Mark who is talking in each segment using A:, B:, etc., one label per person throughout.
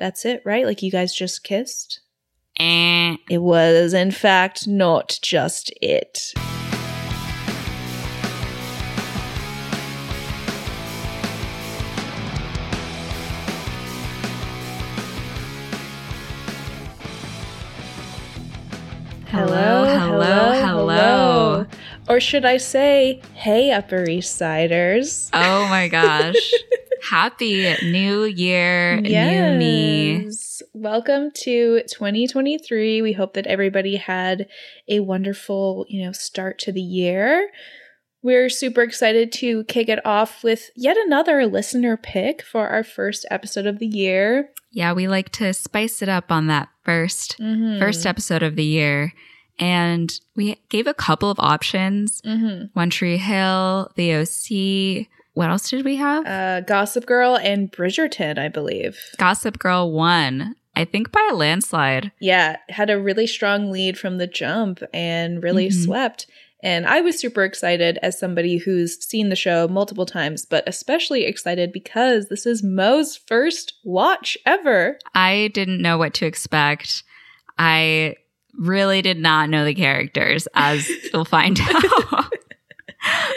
A: that's it, right? Like you guys just kissed?
B: Eh.
A: It was, in fact, not just it.
B: Hello, hello, hello.
A: Or should I say, hey, Upper East Siders.
B: Oh my gosh. Happy New Year, new me.
A: Yes. Welcome to 2023. We hope that everybody had a wonderful, you know, start to the year. We're super excited to kick it off with yet another listener pick for our first episode of the year.
B: Yeah, we like to spice it up on that 1st
A: Mhm.
B: first episode of the year. And we gave a couple of options.
A: Mhm.
B: One Tree Hill, the OC. What else did we have?
A: Uh, Gossip Girl and Bridgerton, I believe.
B: Gossip Girl won, I think by a landslide.
A: Yeah, had a really strong lead from the jump and really
B: Mhm.
A: swept. And I was super excited as somebody who's seen the show multiple times, but especially excited because this is Mo's first watch ever.
B: I didn't know what to expect. I really did not know the characters, as you'll find out.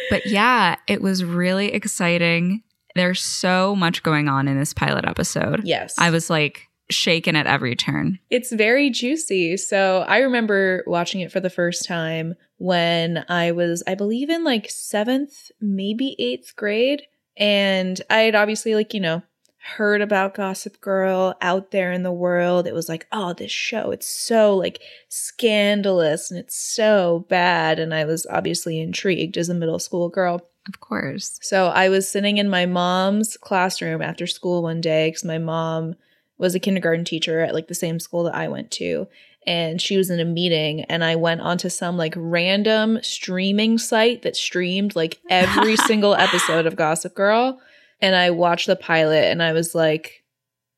B: but yeah, it was really exciting. There's so much going on in this pilot episode.
A: Yes.
B: I was like shaken at every turn.
A: It's very juicy. So I remember watching it for the first time when I was, I believe, in like seventh, maybe eighth grade. And I had obviously, like, you know, heard about Gossip Girl out there in the world. It was like, oh, this show, it's so like scandalous and it's so bad. And I was obviously intrigued as a middle school girl.
B: Of course.
A: So I was sitting in my mom's classroom after school one day because my mom was a kindergarten teacher at like the same school that I went to. And she was in a meeting, and I went onto some like random streaming site that streamed like every single episode of Gossip Girl. And I watched the pilot, and I was like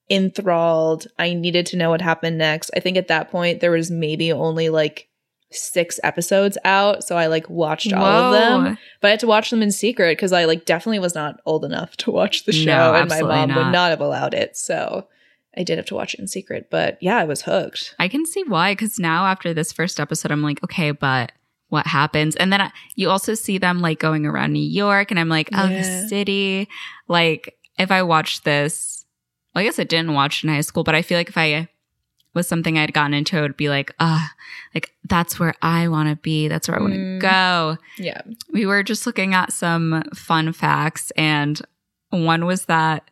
A: enthralled. I needed to know what happened next. I think at that point, there was maybe only like six episodes out. So I like watched all of them but I had to watch them in secret because I like definitely was not old enough to watch the show,
B: No,
A: and my mom
B: not.
A: would not have allowed it. So I did have to watch it in secret. But yeah, I was hooked.
B: I can see why, because now after this first episode, I'm like, okay, but what happens? And then I, you also see them like going around New York, and I'm like, oh,
A: Yeah.
B: the city. Like, if I watched this, well, I guess I didn't watch in high school, but I feel like if I was something I'd gotten into, it would be like, ah, like that's where I want to be. That's where I want to
A: Mm.
B: go.
A: Yeah.
B: We were just looking at some fun facts, and one was that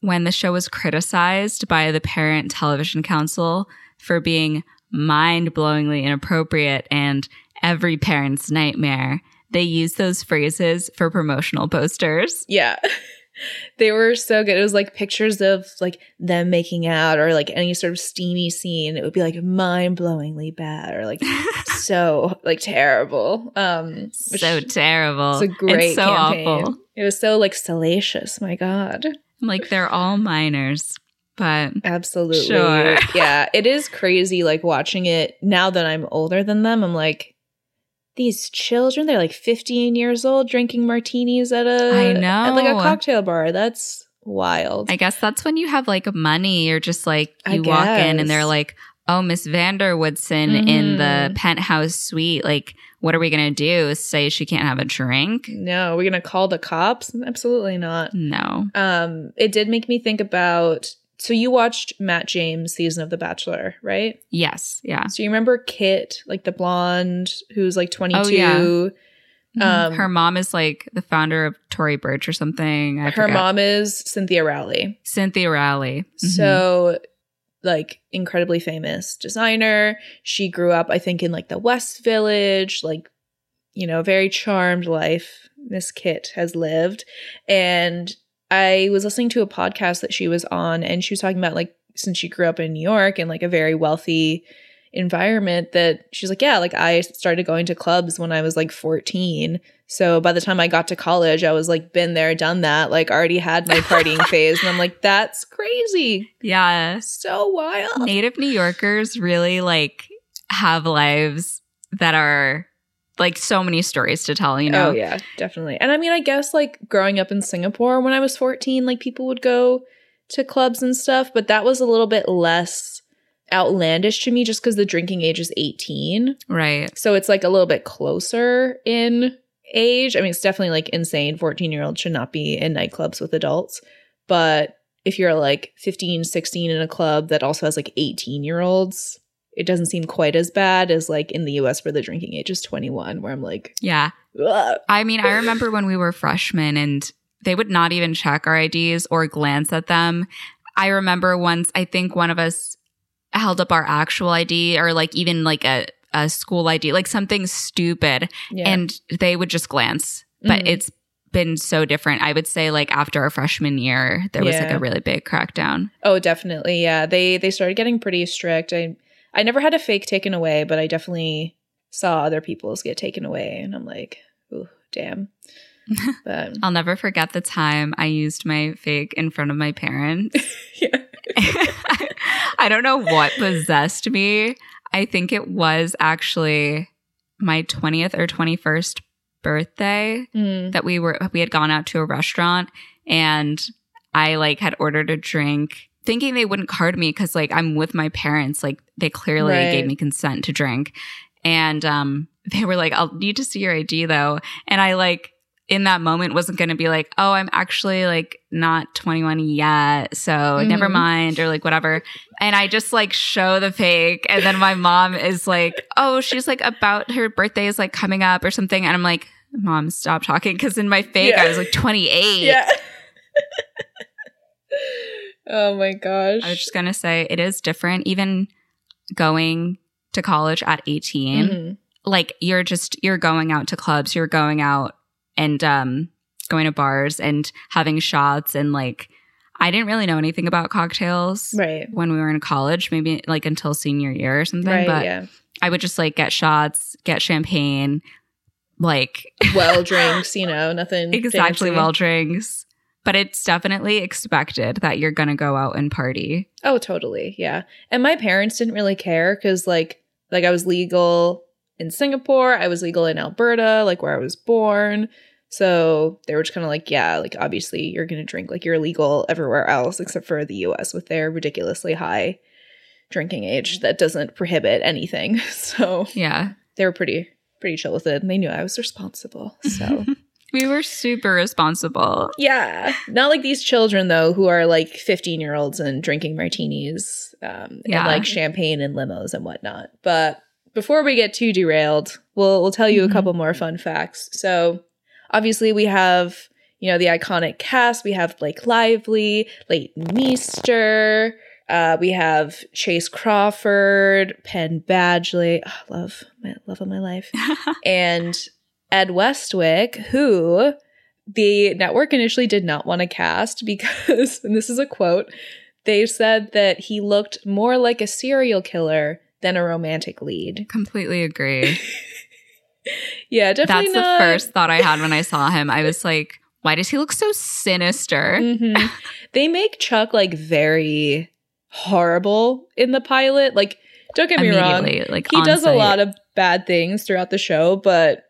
B: when the show was criticized by the Parent Television Council for being mind blowingly inappropriate and every parent's nightmare, they use those phrases for promotional posters.
A: Yeah. they were so good. It was like pictures of like them making out or like any sort of steamy scene. It would be like mind blowingly bad or like so like terrible. Um
B: so terrible.
A: it's a great
B: It's so
A: campaign.
B: awful.
A: It was so like salacious. My God.
B: Like they're all minors, but
A: Absolutely.
B: Sure.
A: yeah, it is crazy like watching it now that I'm older than them. I'm like these children, they're like 15 years old drinking martinis at a
B: I know.
A: at like a cocktail bar. That's wild.
B: I guess that's when you have like money. You're just like you walk in and they're like, "Oh, Miss van der Woodsen in the
A: Mhm.
B: penthouse suite. Like, what are we gonna do? Say she can't have a drink?
A: no, we're going to call the cops? Absolutely not.
B: No.
A: Um it did make me think about so you watched Matt James season of The Bachelor, right?
B: Yes. Yeah.
A: So you remember Kit, like the blonde who's like 22.
B: Oh, yeah.
A: Um,
B: her mom is like the founder of Tory Burch or something. I
A: Her
B: forgot.
A: mom is Cynthia Rowley.
B: Cynthia Rowley. Mhm.
A: So, like, incredibly famous designer. She grew up, I think, in like the West Village, like, you know, very charmed life Miss Kit has lived. And I was listening to a podcast that she was on, and she was talking about like, since she grew up in New York and like a very wealthy environment, that she's like, yeah, like I started going to clubs when I was like 14. So by the time I got to college, I was like, been there, done that, like already had my partying phase. And I'm like, that's crazy.
B: yeah.
A: So wild.
B: Native New Yorkers really like have lives that are like so many stories to tell, you oh, know?
A: Oh yeah, definitely. And I mean, I guess like growing up in Singapore when I was 14, like people would go to clubs and stuff, but that was a little bit less outlandish to me just because the drinking age is 18.
B: Right.
A: So it's like a little bit closer in age. I mean, it's definitely like insane. 14 year olds should not be in nightclubs with adults. But if you're like 15, 16 in a club that also has like 18 year olds, it doesn't seem quite as bad as like in the US where the drinking age is 21, where I'm like,
B: Yeah.
A: Ugh.
B: I mean, I remember when we were freshmen and they would not even check our IDs or glance at them. I remember once, I think one of us held up our actual ID or like even like a, a school ID, like something stupid,
A: yeah.
B: and they would just glance. But
A: Mhm.
B: it's been so different. I would say like after our freshman year, there was like a really big crackdown.
A: oh, definitely. Yeah. They they started getting pretty strict. I I never had a fake taken away, but I definitely saw other people's get taken away and I'm like, ooh, damn. But
B: I'll never forget the time I used my fake in front of my parents.
A: yeah.
B: I don't know what possessed me. I think it was actually my 20th or 21st birthday
A: Mm.
B: that we were we had gone out to a restaurant and I like had ordered a drink thinking they wouldn't card me cuz like I'm with my parents like they clearly
A: Right.
B: gave me consent to drink and um they were like I'll need to see your ID though and I like in that moment wasn't going to be like oh I'm actually like not 21 yet so never
A: Mhm.
B: mind or like whatever and I just like show the fake and then my mom is like oh she's like about her birthday is like coming up or something and I'm like mom stop talking because in my fake
A: Yeah.
B: I was like 28
A: Yeah. oh my gosh.
B: I was just gonna say it is different even going to college at 18
A: Mhm.
B: like you're just you're going out to clubs you're going out and um going to bars and having shots and like I didn't really know anything about cocktails
A: Right.
B: when we were in college maybe like until senior year or something
A: Right.
B: but
A: yeah.
B: I would just like get shots get champagne like
A: Well drinks, you know, nothing
B: exactly
A: fancy.
B: well drinks but it's definitely expected that you're gonna go out and party
A: Oh, totally. Yeah. And my parents didn't really care because like like I was legal in Singapore, I was legal in Alberta, like where I was born. So they were just kind of like, yeah, like obviously you're gonna drink like you're legal everywhere else except for the US with their ridiculously high drinking age that doesn't prohibit anything. So
B: yeah
A: they were pretty pretty chill with it and they knew I was responsible. So
B: We were super responsible.
A: Yeah. Not like these children, though, who are like 15 year olds and drinking martinis um,
B: Yeah.
A: and like champagne and limos and whatnot. But before we get too derailed, we'll, we'll tell you
B: Mhm.
A: a couple more fun facts. So obviously, we have, you know, the iconic cast. We have Blake Lively, Leighton Meester. Uh, we have Chace Crawford, Penn Badgley. Oh, love my love of my life and Ed Westwick, who the network initially did not want to cast because, and this is a quote, they said that he looked more like a serial killer than a romantic lead.
B: Completely agree.
A: Yeah, definitely
B: That's the first thought I had when I saw him. I was like, why does he look so sinister?
A: Mhm. they make Chuck like very horrible in the pilot. Like, don't get me wrong,
B: like
A: he does a lot of bad things throughout the show, but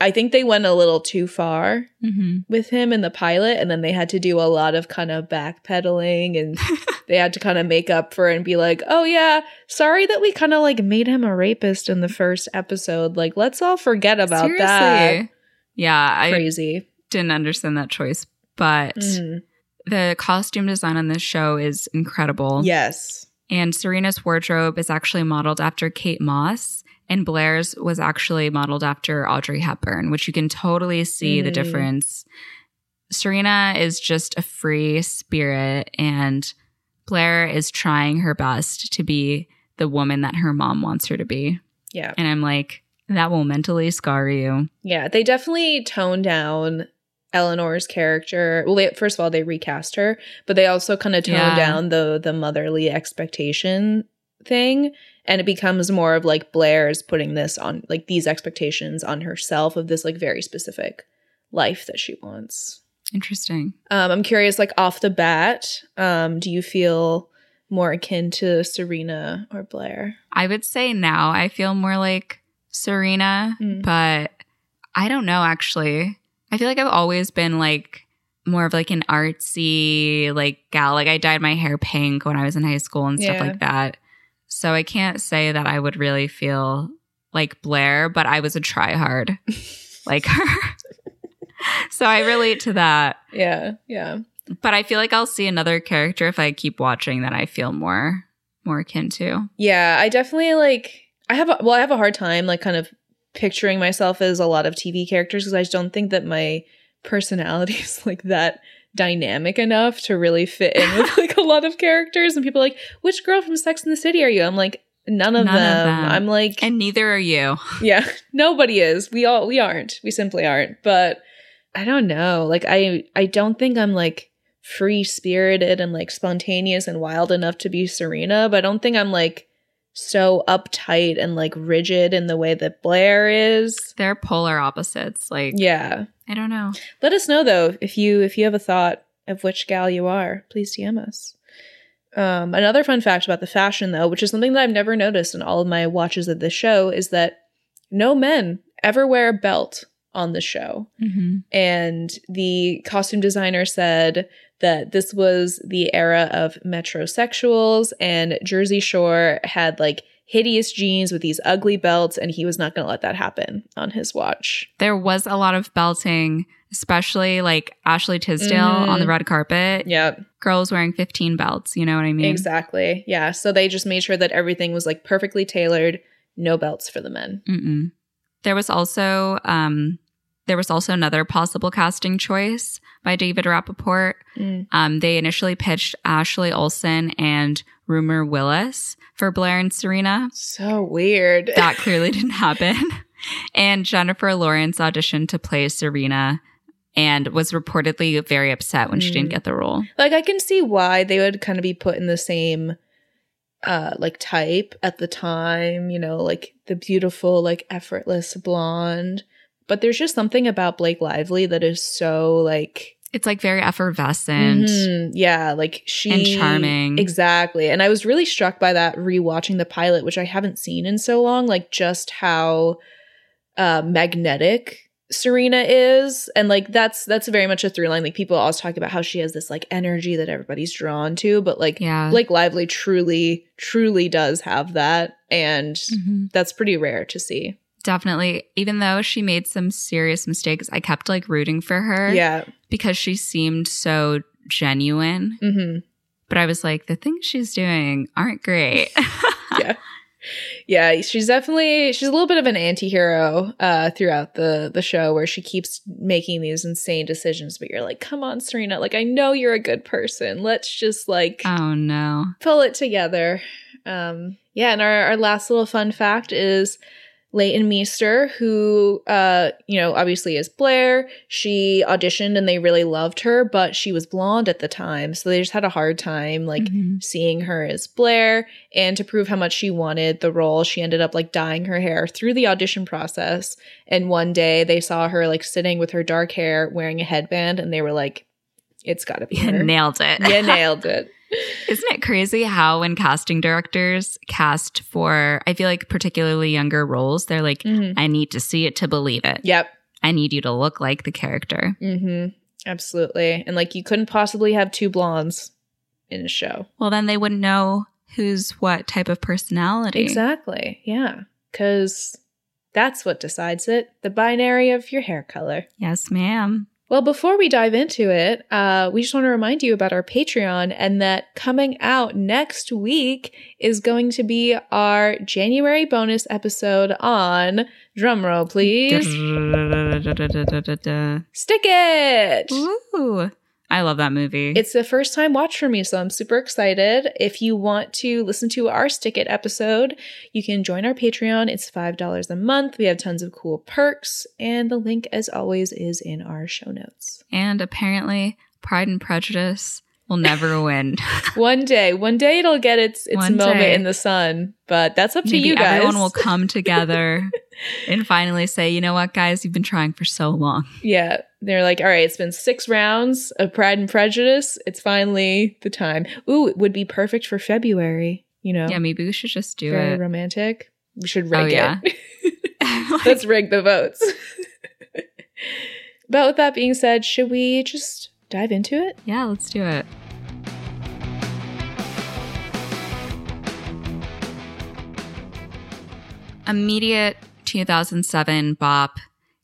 A: I think they went a little too far
B: Mhm.
A: with him in the pilot and then they had to do a lot of kind of backpedaling and they had to kind of make up for it and be like oh yeah sorry that we kind of like made him a rapist in the first episode like let's all forget about that
B: Seriously. Yeah, I
A: crazy
B: didn't understand that choice, but
A: Mhm.
B: the costume design on this show is incredible.
A: yes
B: And Serena's wardrobe is actually modeled after Kate Moss, and Blair's was actually modeled after Audrey Hepburn, which you can totally see the
A: Mm.
B: difference. Serena is just a free spirit, and Blair is trying her best to be the woman that her mom wants her to be.
A: yeah
B: And I'm like, that will mentally scar you.
A: yeah they definitely toned down Eleanor's character. Well, they, first of all, they recast her, but they also kind of toned
B: Yeah.
A: down the the motherly expectation thing, and it becomes more of like Blair's putting this on like these expectations on herself of this like very specific life that she wants.
B: Interesting.
A: Um, I'm curious, like off the bat, um, do you feel more akin to Serena or Blair?
B: I would say now I feel more like Serena,
A: Mm.
B: but I don't know actually. I feel like I've always been like more of like an artsy like gal. Like I dyed my hair pink when I was in high school and stuff
A: Yeah.
B: like that. So I can't say that I would really feel like Blair, but I was a tryhard like her. so I relate to that.
A: Yeah, yeah.
B: But I feel like I'll see another character if I keep watching that I feel more more akin to.
A: Yeah, I definitely like I have a, well, I have a hard time like kind of picturing myself as a lot of TV characters because I just don't think that my personality is like that dynamic enough to really fit in with like a lot of characters and people are like which girl from Sex in the City are you? I'm like none of,
B: None of
A: them.
B: them.
A: I'm like
B: And neither are you.
A: yeah, nobody is. We all we aren't. We simply aren't. But I don't know. Like I I don't think I'm like free spirited and like spontaneous and wild enough to be Serena, but I don't think I'm like so uptight and like rigid in the way that Blair is.
B: They're polar opposites. Like
A: Yeah.
B: I don't know.
A: Let us know though if you if you have a thought of which gal you are. Please DM us. Um, another fun fact about the fashion though, which is something that I've never noticed in all of my watches of this show, is that no men ever wear a belt on the show.
B: Mm-hmm.
A: And the costume designer said that this was the era of metrosexuals, and Jersey Shore had like hideous jeans with these ugly belts, and he was not going to let that happen on his watch.
B: There was a lot of belting, especially like Ashley Tisdale
A: Mhm.
B: on the red carpet.
A: Yep,
B: Girls wearing 15 belts. You know what I mean?
A: exactly. Yeah, so they just made sure that everything was like perfectly tailored, no belts for the men.
B: Mm-mm. There was also um, there was also another possible casting choice by David Rapaport.
A: Mm.
B: Um, they initially pitched Ashley Olsen and Rumer Willis for Blair and Serena.
A: So weird.
B: That clearly didn't happen. And Jennifer Lawrence auditioned to play Serena and was reportedly very upset when she didn't
A: Mm.
B: get the role.
A: like I can see why they would kind of be put in the same uh like type at the time, you know, like the beautiful like effortless blonde. But there's just something about Blake Lively that is so like
B: It's like very effervescent.
A: Mhm, yeah, like she
B: And charming.
A: Exactly. And I was really struck by that rewatching the pilot, which I haven't seen in so long, like just how uh magnetic Serena is. And like that's that's very much a through line. Like people always talk about how she has this like energy that everybody's drawn to, but like
B: Yeah.
A: Blake Lively truly, truly does have that. And
B: Mhm.
A: that's pretty rare to see.
B: Definitely. Even though she made some serious mistakes, I kept like rooting for her.
A: Yeah.
B: Because she seemed so genuine.
A: hmm
B: But I was like, the things she's doing aren't great.
A: yeah. Yeah, she's definitely she's a little bit of an anti-hero uh throughout the the show where she keeps making these insane decisions but you're like, "Come on, Serena, like I know you're a good person. Let's just like
B: oh no.
A: pull it together." Um yeah, and our our last little fun fact is Leighton Meester, who, uh, you know, obviously is Blair. She auditioned and they really loved her, but she was blonde at the time. So they just had a hard time, like,
B: Mhm.
A: seeing her as Blair. And to prove how much she wanted the role, she ended up, like, dyeing her hair through the audition process. And one day they saw her, like, sitting with her dark hair wearing a headband, and they were like, it's gotta be her.
B: Nailed it.
A: you nailed it.
B: Isn't it crazy how when casting directors cast for, I feel like particularly younger roles, they're like,
A: Mhm.
B: I need to see it to believe it.
A: Yep.
B: I need you to look like the character.
A: Mm-hmm. Absolutely. And like you couldn't possibly have two blondes in a show.
B: Well, then they wouldn't know who's what type of personality.
A: Exactly. Yeah. Cause that's what decides it. The binary of your hair color.
B: Yes, ma'am.
A: Well, before we dive into it, uh, we just want to remind you about our Patreon and that coming out next week is going to be our January bonus episode on drumroll, please. Stick it.
B: Ooh. I love that movie.
A: It's the first time watch for me, so I'm super excited. If you want to listen to our Stick It episode, you can join our Patreon. It's $5 a month. We have tons of cool perks, and the link, as always, is in our show notes.
B: and apparently, Pride and Prejudice will never win.
A: one day, one day it'll get its its
B: One
A: moment
B: day.
A: in the sun, but that's up to you guys.
B: everyone will come together and finally say, you know what, guys, you've been trying for so long.
A: yeah, they're like, all right, it's been six rounds of Pride and Prejudice. It's finally the time. Ooh, it would be perfect for February. You know,
B: Yeah, maybe we should just do it.
A: very
B: it.
A: romantic. We should rig Oh,
B: yeah.
A: it. Let's rig the votes. but with that being said, should we just dive into it?
B: Yeah, let's do it. Immediate 2007 bop,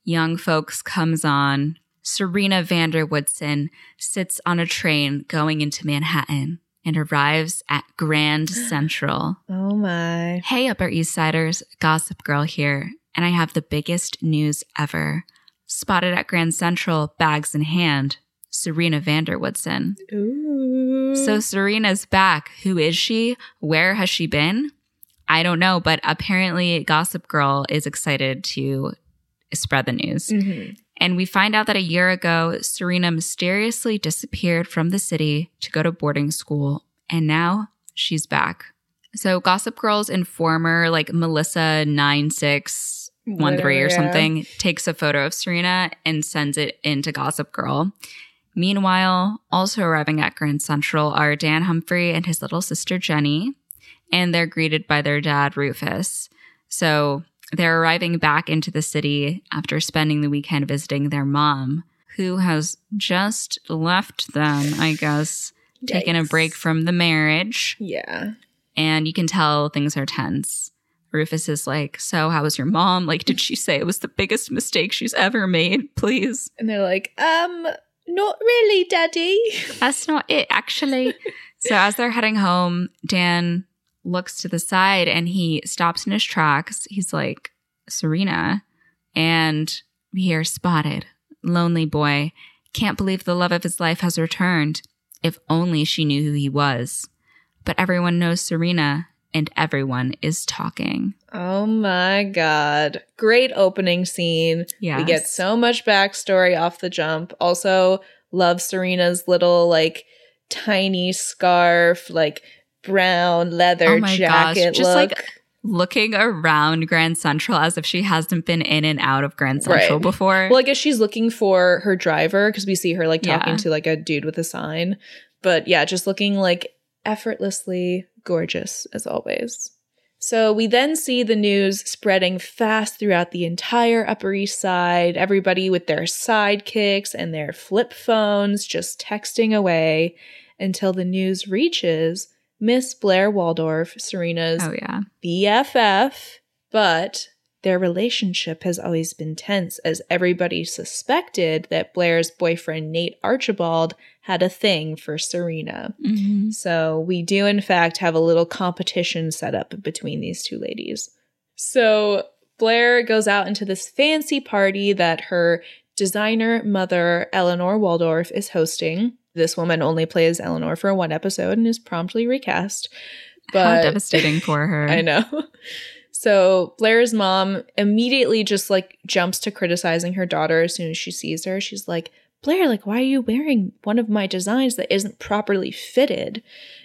B: Young Folks comes on. Serena van der Woodsen sits on a train going into Manhattan and arrives at Grand Central.
A: Oh my.
B: Hey, Upper East Siders, Gossip Girl here, and I have the biggest news ever. Spotted at Grand Central, bags in hand, Serena van der Woodsen.
A: Ooh.
B: So Serena's back. Who is she? Where has she been? I don't know, but apparently Gossip Girl is excited to spread the news.
A: Mhm.
B: And we find out that a year ago, Serena mysteriously disappeared from the city to go to boarding school, and now she's back. So Gossip Girl's informer, like Melissa nine six one three or
A: yeah.
B: something, takes a photo of Serena and sends it into Gossip Girl. Meanwhile, also arriving at Grand Central are Dan Humphrey and his little sister Jenny, and they're greeted by their dad Rufus. So they're arriving back into the city after spending the weekend visiting their mom, who has just left them, I guess, taking a break from the marriage.
A: Yeah.
B: And you can tell things are tense. Rufus is like, So, how was your mom? Like, did she say it was the biggest mistake she's ever made? Please.
A: And they're like, um, not really, Daddy.
B: That's not it, actually. so, as they're heading home, Dan looks to the side and he stops in his tracks. He's like, Serena. And we hear spotted, lonely boy. Can't believe the love of his life has returned. If only she knew who he was. But everyone knows Serena, and everyone is talking.
A: Oh my god. Great opening scene.
B: Yeah.
A: We get so much backstory off the jump. Also, love Serena's little, like, tiny scarf, like, brown leather
B: Oh my
A: jacket
B: gosh, just,
A: look.
B: like, looking around Grand Central as if she hasn't been in and out of Grand Central
A: Right.
B: before.
A: well, I guess she's looking for her driver because we see her, like, talking
B: Yeah.
A: to, like, a dude with a sign. But yeah, just looking, like, effortlessly gorgeous as always. So we then see the news spreading fast throughout the entire Upper East Side, everybody with their sidekicks and their flip phones just texting away until the news reaches Miss Blair Waldorf, Serena's
B: oh, yeah.
A: BFF, but their relationship has always been tense as everybody suspected that Blair's boyfriend Nate Archibald had a thing for Serena.
B: Mhm.
A: So we do, in fact, have a little competition set up between these two ladies. So Blair goes out into this fancy party that her designer mother, Eleanor Waldorf, is hosting. This woman only plays Eleanor for one episode and is promptly recast.
B: How
A: But
B: devastating for her.
A: I know. So Blair's mom immediately just like jumps to criticizing her daughter as soon as she sees her. She's like, Blair, like, why are you wearing one of my designs that isn't properly fitted?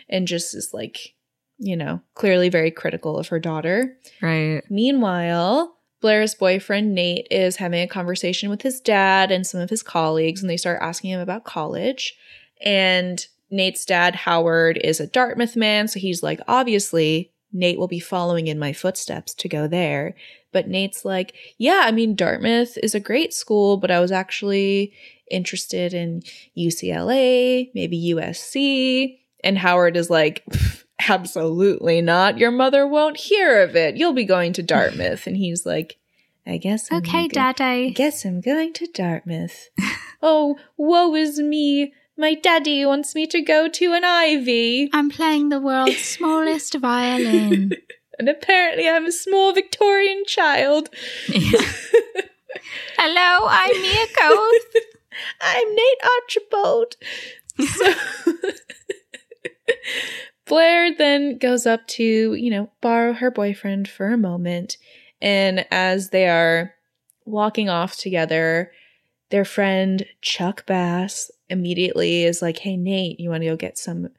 A: And just is like, you know, clearly very critical of her daughter.
B: Right.
A: Meanwhile, Blair's boyfriend Nate is having a conversation with his dad and some of his colleagues, and they start asking him about college. And Nate's dad, Howard, is a Dartmouth man, so he's like, obviously, Nate will be following in my footsteps to go there. But Nate's like, yeah, I mean, Dartmouth is a great school, but I was actually interested in UCLA, maybe USC. And Howard is like, absolutely not. Your mother won't hear of it. You'll be going to Dartmouth. And he's like, I guess. I'm
B: Okay,
A: go- I guess I'm going to Dartmouth. oh, woe is me. My daddy wants me to go to an ivy.
B: I'm playing the world's smallest violin.
A: And apparently I'm a small Victorian child.
B: Hello, I'm Mia Coth.
A: I'm Nate Archibald. So Blair then goes up to, you know, borrow her boyfriend for a moment. And as they are walking off together, their friend Chuck Bass immediately is like, Hey, Nate, you want to go get some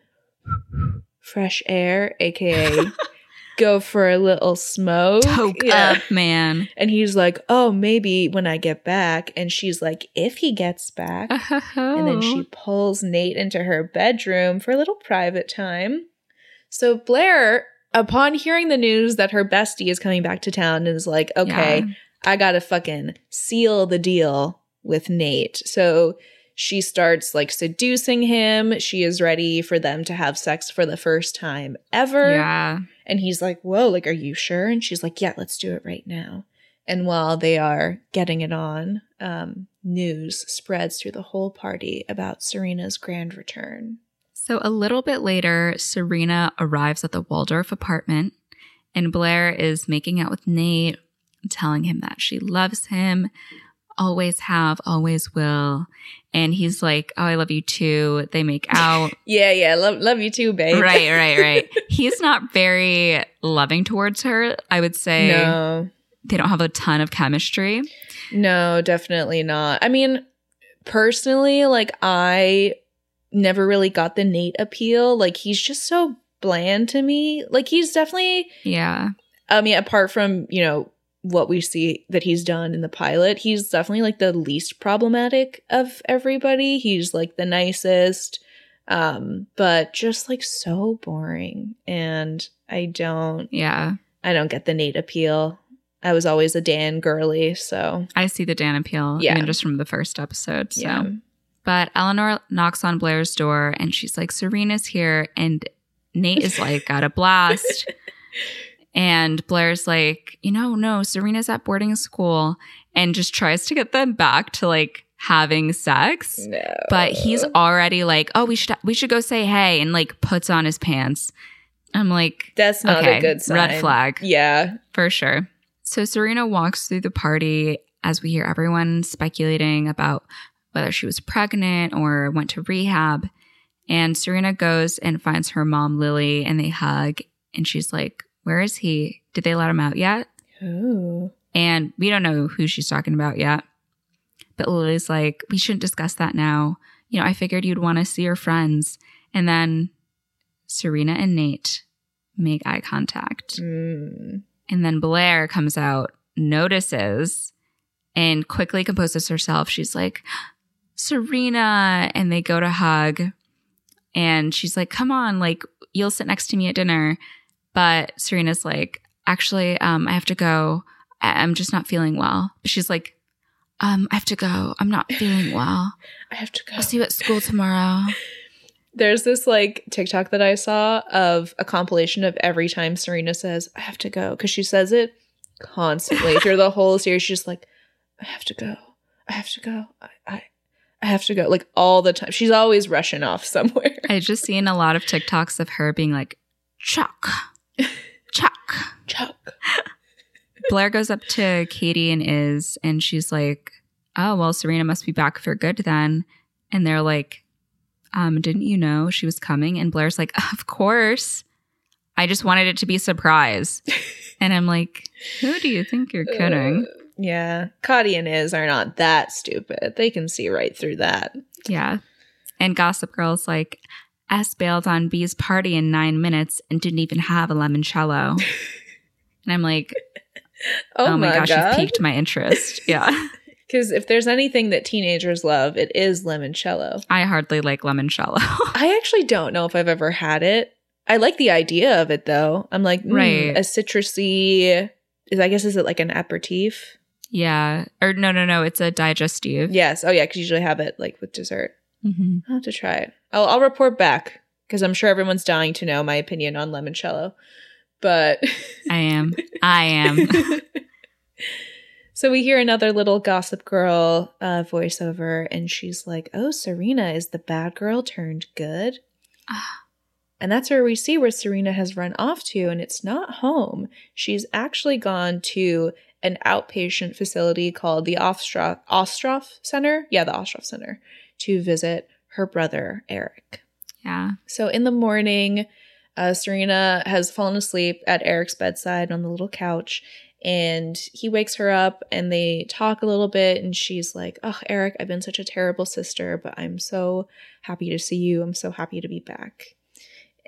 A: fresh air? AKA go for a little smoke.
B: Toke
A: Yeah.
B: up, man.
A: And he's like, Oh, maybe when I get back. And she's like, If he gets back. And then she pulls Nate into her bedroom for a little private time. So Blair, upon hearing the news that her bestie is coming back to town, is like, okay,
B: Yeah.
A: I gotta fucking seal the deal with Nate. So she starts like seducing him. She is ready for them to have sex for the first time ever.
B: Yeah.
A: And he's like, Whoa, like, are you sure? And she's like, Yeah, let's do it right now. And while they are getting it on, um, news spreads through the whole party about Serena's grand return.
B: So a little bit later, Serena arrives at the Waldorf apartment, and Blair is making out with Nate, telling him that she loves him, always have, always will. And he's like, Oh, I love you too. They make out.
A: Yeah, yeah, love, love you too, babe.
B: right, right, right. He's not very loving towards her, I would say.
A: No,
B: They don't have a ton of chemistry.
A: no, definitely not. I mean, personally, like, I never really got the Nate appeal. Like, he's just so bland to me. Like, he's definitely
B: Yeah.
A: I mean, apart from, you know, what we see that he's done in the pilot, he's definitely like the least problematic of everybody. He's like the nicest, um, but just like so boring. And I don't,
B: Yeah.
A: I don't get the Nate appeal. I was always a Dan girly, so
B: I see the Dan appeal,
A: Yeah.
B: even just from the first episode. So.
A: yeah.
B: But Eleanor knocks on Blair's door and she's like, Serena's here. And Nate is like, got a blast. and Blair's like, you know, no, Serena's at boarding school and just tries to get them back to like having sex.
A: No.
B: But he's already like, oh, we should we should go say hey and like puts on his pants. I'm like,
A: that's not
B: okay,
A: a good sign.
B: red flag
A: Yeah.
B: for sure. So Serena walks through the party as we hear everyone speculating about whether she was pregnant or went to rehab. And Serena goes and finds her mom, Lily, and they hug. And she's like, Where is he? Did they let him out yet?
A: Ooh.
B: And we don't know who she's talking about yet. But Lily's like, We shouldn't discuss that now. You know, I figured you'd want to see your friends. And then Serena and Nate make eye contact.
A: Mm.
B: And then Blair comes out, notices, and quickly composes herself. She's like, Serena. And they go to hug. And she's like, come on, like, you'll sit next to me at dinner. But Serena's like, actually, um, I have to go. I- I'm just not feeling well. She's like, um, I have to go. I'm not feeling well.
A: I have to go.
B: I'll see you at school tomorrow.
A: There's this like TikTok that I saw of a compilation of every time Serena says, I have to go. Because she says it constantly through the whole series. She's like, I have to go. I have to go. I, I, I have to go. Like all the time. She's always rushing off somewhere.
B: I just seen a lot of TikToks of her being like, Chuck, Chuck.
A: Chuck.
B: Blair goes up to Kati and Iz, and she's like, "Oh, well, Serena must be back for good then." And they're like, "Um, didn't you know she was coming?" And Blair's like, "Of course. I just wanted it to be a surprise." and I'm like, "Who do you think you're kidding?"
A: Uh, yeah. Kati and Iz are not that stupid. They can see right through that.
B: yeah. And Gossip Girl's like, S bailed on B's party in nine minutes and didn't even have a limoncello. and I'm like,
A: Oh,
B: oh, my,
A: my,
B: gosh,
A: god.
B: you've piqued my interest. Yeah.
A: Because if there's anything that teenagers love, it is limoncello.
B: I hardly like limoncello.
A: I actually don't know if I've ever had it. I like the idea of it though. I'm like, mm,
B: Right.
A: a citrusy. Is I guess is it like an aperitif?
B: yeah. Or no, no, no. It's a digestive.
A: Yes. Oh yeah, because you usually have it like with dessert.
B: hmm
A: I'll have to try it. I'll, I'll report back because I'm sure everyone's dying to know my opinion on limoncello. But
B: I am. I am.
A: so we hear another little gossip girl uh, voiceover, and she's like, "Oh, Serena is the bad girl turned good." And that's where we see where Serena has run off to, and it's not home. She's actually gone to an outpatient facility called the Ostroff, Ostroff Center. Yeah, the Ostroff Center to visit her brother, Eric.
B: yeah.
A: So in the morning, uh, Serena has fallen asleep at Eric's bedside on the little couch, and he wakes her up and they talk a little bit. And she's like, Oh, Eric, I've been such a terrible sister, but I'm so happy to see you. I'm so happy to be back.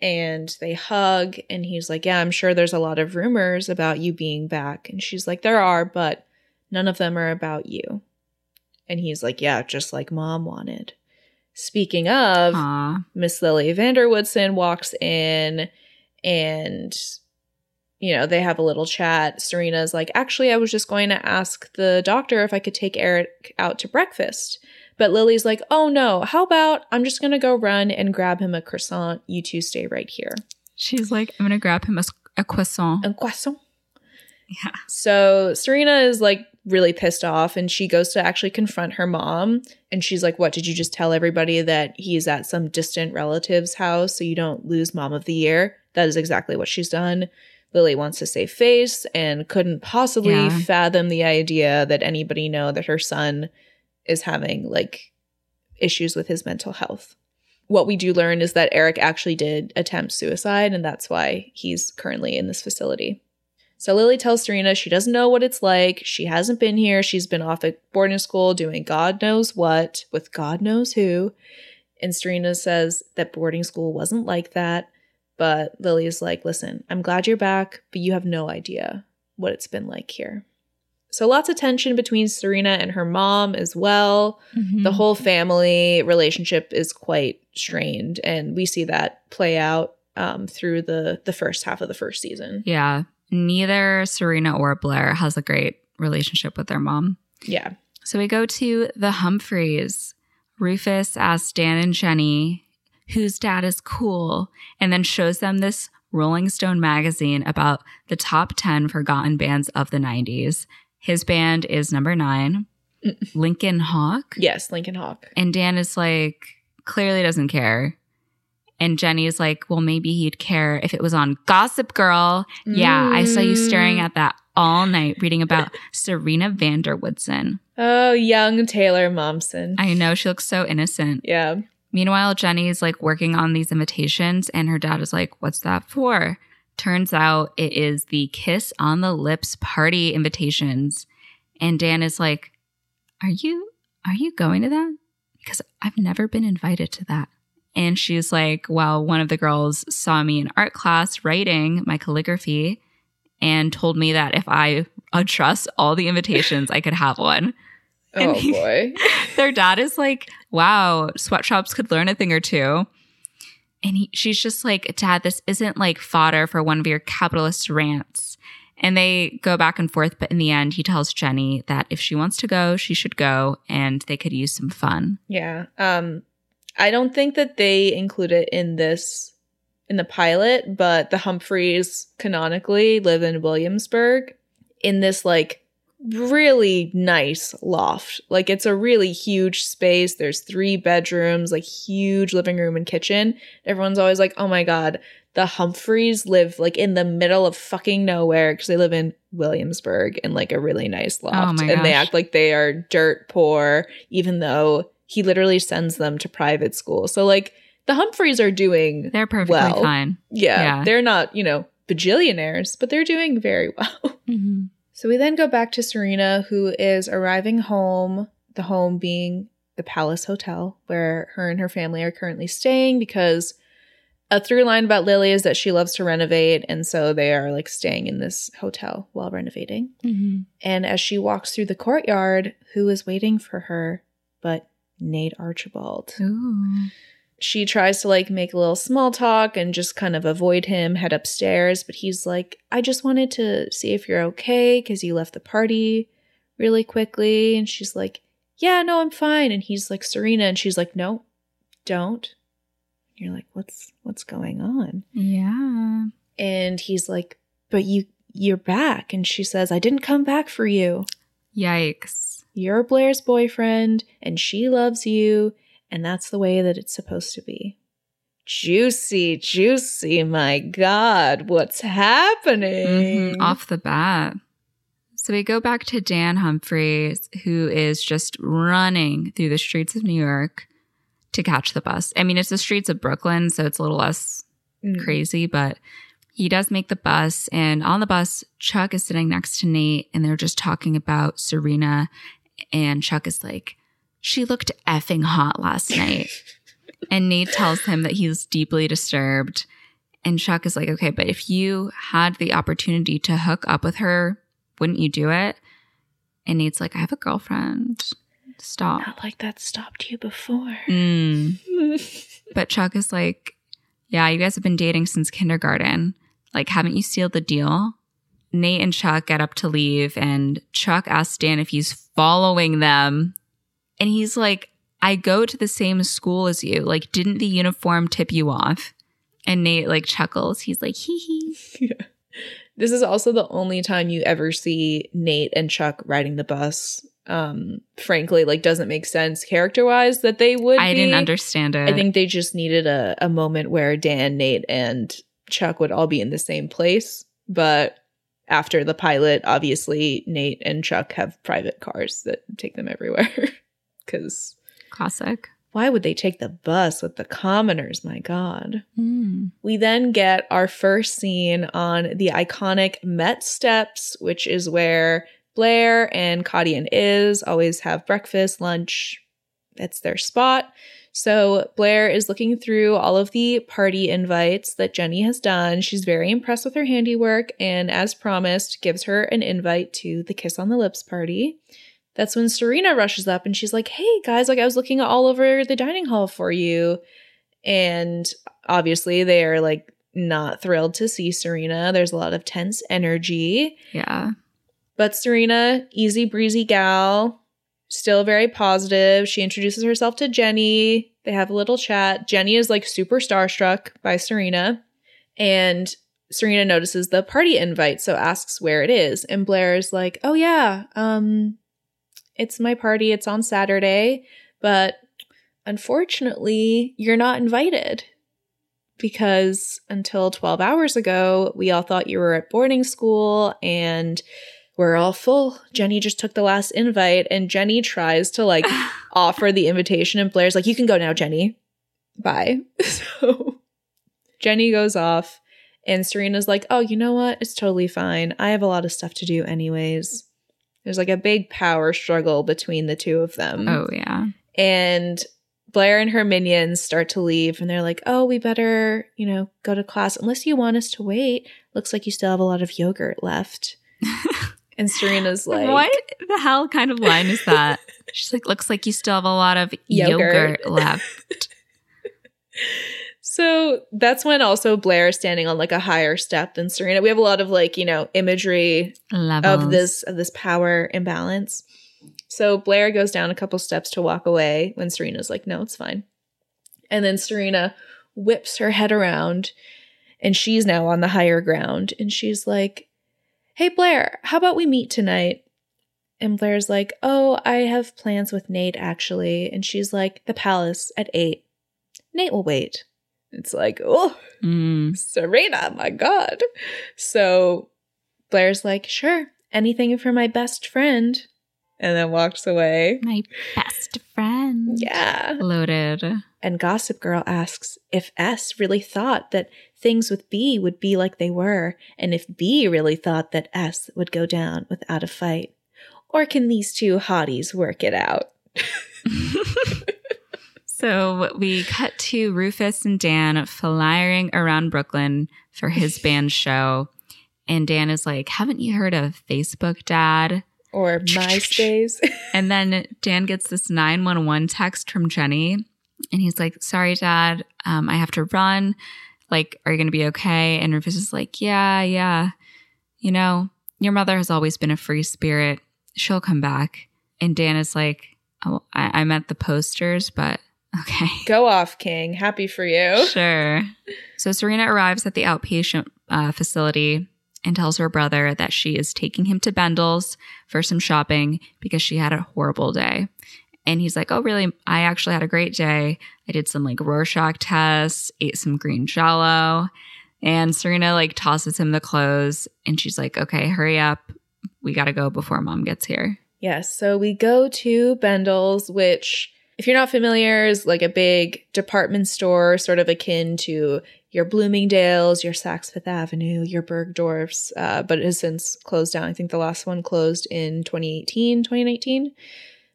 A: And they hug, and he's like, Yeah, I'm sure there's a lot of rumors about you being back. And she's like, There are, but none of them are about you. And he's like, Yeah, just like mom wanted. Speaking of, Miss Lily van der Woodsen walks in and you know, they have a little chat. Serena's like, "Actually, I was just going to ask the doctor if I could take Eric out to breakfast." But Lily's like, oh no, how about I'm just gonna go run and grab him a croissant. You two stay right here.
B: She's like, I'm gonna grab him a croissant. A croissant. Yeah.
A: So Serena is like really pissed off and she goes to actually confront her mom. And she's like, What? Did you just tell everybody that he's at some distant relative's house so you don't lose mom of the year? That is exactly what she's done. Lily wants to save face and couldn't possibly
B: Yeah.
A: fathom the idea that anybody know that her son is having like issues with his mental health. What we do learn is that Eric actually did attempt suicide, and that's why he's currently in this facility. So Lily tells Serena she doesn't know what it's like. She hasn't been here. She's been off at boarding school doing God knows what with God knows who. And Serena says that boarding school wasn't like that. But Lily is like, listen, I'm glad you're back, but you have no idea what it's been like here. So lots of tension between Serena and her mom as well.
B: Mm-hmm.
A: The whole family relationship is quite strained, and we see that play out um, through the the first half of the first season.
B: Yeah. Neither Serena or Blair has a great relationship with their mom.
A: Yeah.
B: So we go to the Humphreys. Rufus asks Dan and Jenny, whose dad is cool, and then shows them this Rolling Stone magazine about the top 10 forgotten bands of the 90s. His band is number nine, mm. Lincoln Hawk.
A: Yes, Lincoln Hawk.
B: And Dan is like, clearly doesn't care. And Jenny is like, well, maybe he'd care if it was on Gossip Girl. Yeah, I saw you staring
A: Mm.
B: at that all night reading about Serena van der Woodsen.
A: Oh, young Taylor Momsen.
B: I know she looks so innocent.
A: yeah.
B: Meanwhile, Jenny's like working on these invitations, and her dad is like, What's that for? Turns out it is the Kiss on the Lips party invitations. And Dan is like, Are you are you going to that? Because I've never been invited to that. And she's like, Well, one of the girls saw me in art class writing my calligraphy and told me that if I address all the invitations, I could have one. And
A: Oh
B: he-
A: boy.
B: their dad is like, wow, sweatshops could learn a thing or two. And he, she's just like, Dad, this isn't like fodder for one of your capitalist rants. And they go back and forth, but in the end, he tells Jenny that if she wants to go, she should go and they could use some fun.
A: Yeah. Um I don't think that they include it in this in the pilot, but the Humphreys canonically live in Williamsburg in this like really nice loft. Like it's a really huge space. There's three bedrooms, like huge living room and kitchen. Everyone's always like, "Oh my god, the Humphreys live like in the middle of fucking nowhere because they live in Williamsburg in like a really nice oh loft,
B: my
A: and they act like they are dirt poor, even though he literally sends them to private school. So like the Humphreys are doing,
B: They're perfectly
A: Well.
B: fine.
A: yeah,
B: Yeah.
A: they're not you know bajillionaires, but they're doing very well.
B: Mm-hmm.
A: So we then go back to Serena, who is arriving home, the home being the Palace Hotel, where her and her family are currently staying because a through line about Lily is that she loves to renovate. And so they are like staying in this hotel while renovating.
B: Mm-hmm.
A: And as she walks through the courtyard, who is waiting for her but Nate Archibald?
B: Ooh.
A: she tries to like make a little small talk and just kind of avoid him, head upstairs. But he's like, I just wanted to see if you're okay because you left the party really quickly. And she's like, Yeah, no, I'm fine. And he's like, Serena. And she's like, No, don't. And you're like, What's what's going on?
B: Yeah.
A: And he's like, But you you're back. And she says, I didn't come back for you.
B: Yikes.
A: You're Blair's boyfriend and she loves you, and that's the way that it's supposed to be. Juicy, juicy, my God, what's happening?
B: Mhm, Off the bat. So we go back to Dan Humphreys, who is just running through the streets of New York to catch the bus. I mean, it's the streets of Brooklyn, so it's a little less
A: Mm.
B: crazy, but he does make the bus. And on the bus, Chuck is sitting next to Nate, and they're just talking about Serena. And Chuck is like, she looked effing hot last night. and Nate tells him that he's deeply disturbed. And Chuck is like, okay, but if you had the opportunity to hook up with her, wouldn't you do it? And Nate's like, I have a girlfriend. Stop.
A: Not like that stopped you before.
B: Mm. But Chuck is like, yeah, you guys have been dating since kindergarten. Like, haven't you sealed the deal? Nate and Chuck get up to leave, and Chuck asks Dan if he's following them. And he's like, I go to the same school as you. Like, didn't the uniform tip you off? And Nate like chuckles. He's like, hee hee.
A: This is also the only time you ever see Nate and Chuck riding the bus. Um, frankly, like doesn't make sense character wise that they would.
B: I
A: be.
B: didn't understand it.
A: I think they just needed a, a moment where Dan, Nate, and Chuck would all be in the same place. But after the pilot, obviously Nate and Chuck have private cars that take them everywhere. Because
B: classic.
A: why would they take the bus with the commoners? My God.
B: Mm.
A: We then get our first scene on the iconic Met Steps, which is where Blair and Kati and Iz always have breakfast, lunch. That's their spot. So Blair is looking through all of the party invites that Jenny has done. She's very impressed with her handiwork and, as promised, gives her an invite to the Kiss on the Lips party. That's when Serena rushes up and she's like, Hey guys, like I was looking all over the dining hall for you. And obviously, they are like not thrilled to see Serena. There's a lot of tense energy.
B: Yeah.
A: But Serena, easy breezy gal, still very positive. She introduces herself to Jenny. They have a little chat. Jenny is like super starstruck by Serena. And Serena notices the party invite, so asks where it is. And Blair is like, Oh yeah, um, it's my party. It's on Saturday, but unfortunately, you're not invited because until 12 hours ago, we all thought you were at boarding school and we're all full. Jenny just took the last invite and Jenny tries to like offer the invitation and Blair's like, you can go now, Jenny. Bye. So Jenny goes off and Serena's like, oh, you know what? It's totally fine. I have a lot of stuff to do anyways. There's like a big power struggle between the two of them.
B: Oh yeah.
A: And Blair and her minions start to leave and they're like, oh, we better, you know, go to class unless you want us to wait. Looks like you still have a lot of yogurt left. and Serena's like,
B: what the hell kind of line is that? She's like, looks like you still have a lot of yogurt,
A: Yogurt.
B: left.
A: So that's when also Blair is standing on like a higher step than Serena. We have a lot of like, you know, imagery
B: Levels.
A: of this of this power imbalance. So Blair goes down a couple steps to walk away when Serena's like, "No, it's fine." And then Serena whips her head around and she's now on the higher ground and she's like, "Hey Blair, how about we meet tonight?" And Blair's like, "Oh, I have plans with Nate actually." And she's like, "The palace at 8." Nate will wait. It's like, "Oh,
B: Mm.
A: Serena, my God. So Blair's like, sure, anything for my best friend. And then walks away.
B: My best friend.
A: Yeah.
B: Loaded.
A: And Gossip Girl asks if S really thought that things with B would be like they were, and if B really thought that S would go down without a fight. Or can these two hotties work it out?
B: So we cut to Rufus and Dan flying around Brooklyn for his band show. And Dan is like, Haven't you heard of Facebook, Dad?
A: Or MySpace?
B: And then Dan gets this 911 text from Jenny. And he's like, Sorry, Dad, um, I have to run. Like, are you going to be okay? And Rufus is like, Yeah, yeah. You know, your mother has always been a free spirit. She'll come back. And Dan is like, Oh, I, I meant the posters, but okay.
A: Go off, King. Happy for you.
B: Sure. So Serena arrives at the outpatient uh, facility and tells her brother that she is taking him to Bendel's for some shopping because she had a horrible day. And he's like, Oh, really? I actually had a great day. I did some like Rorschach tests, ate some green jello. And Serena like tosses him the clothes and she's like, Okay, hurry up. We got to go before mom gets here.
A: Yes, so we go to Bendel's, which, if you're not familiar, is like a big department store, sort of akin to your Bloomingdale's, your Saks Fifth Avenue, your Bergdorf's, uh, but it has since closed down. I think the last one closed in 2018, 2019.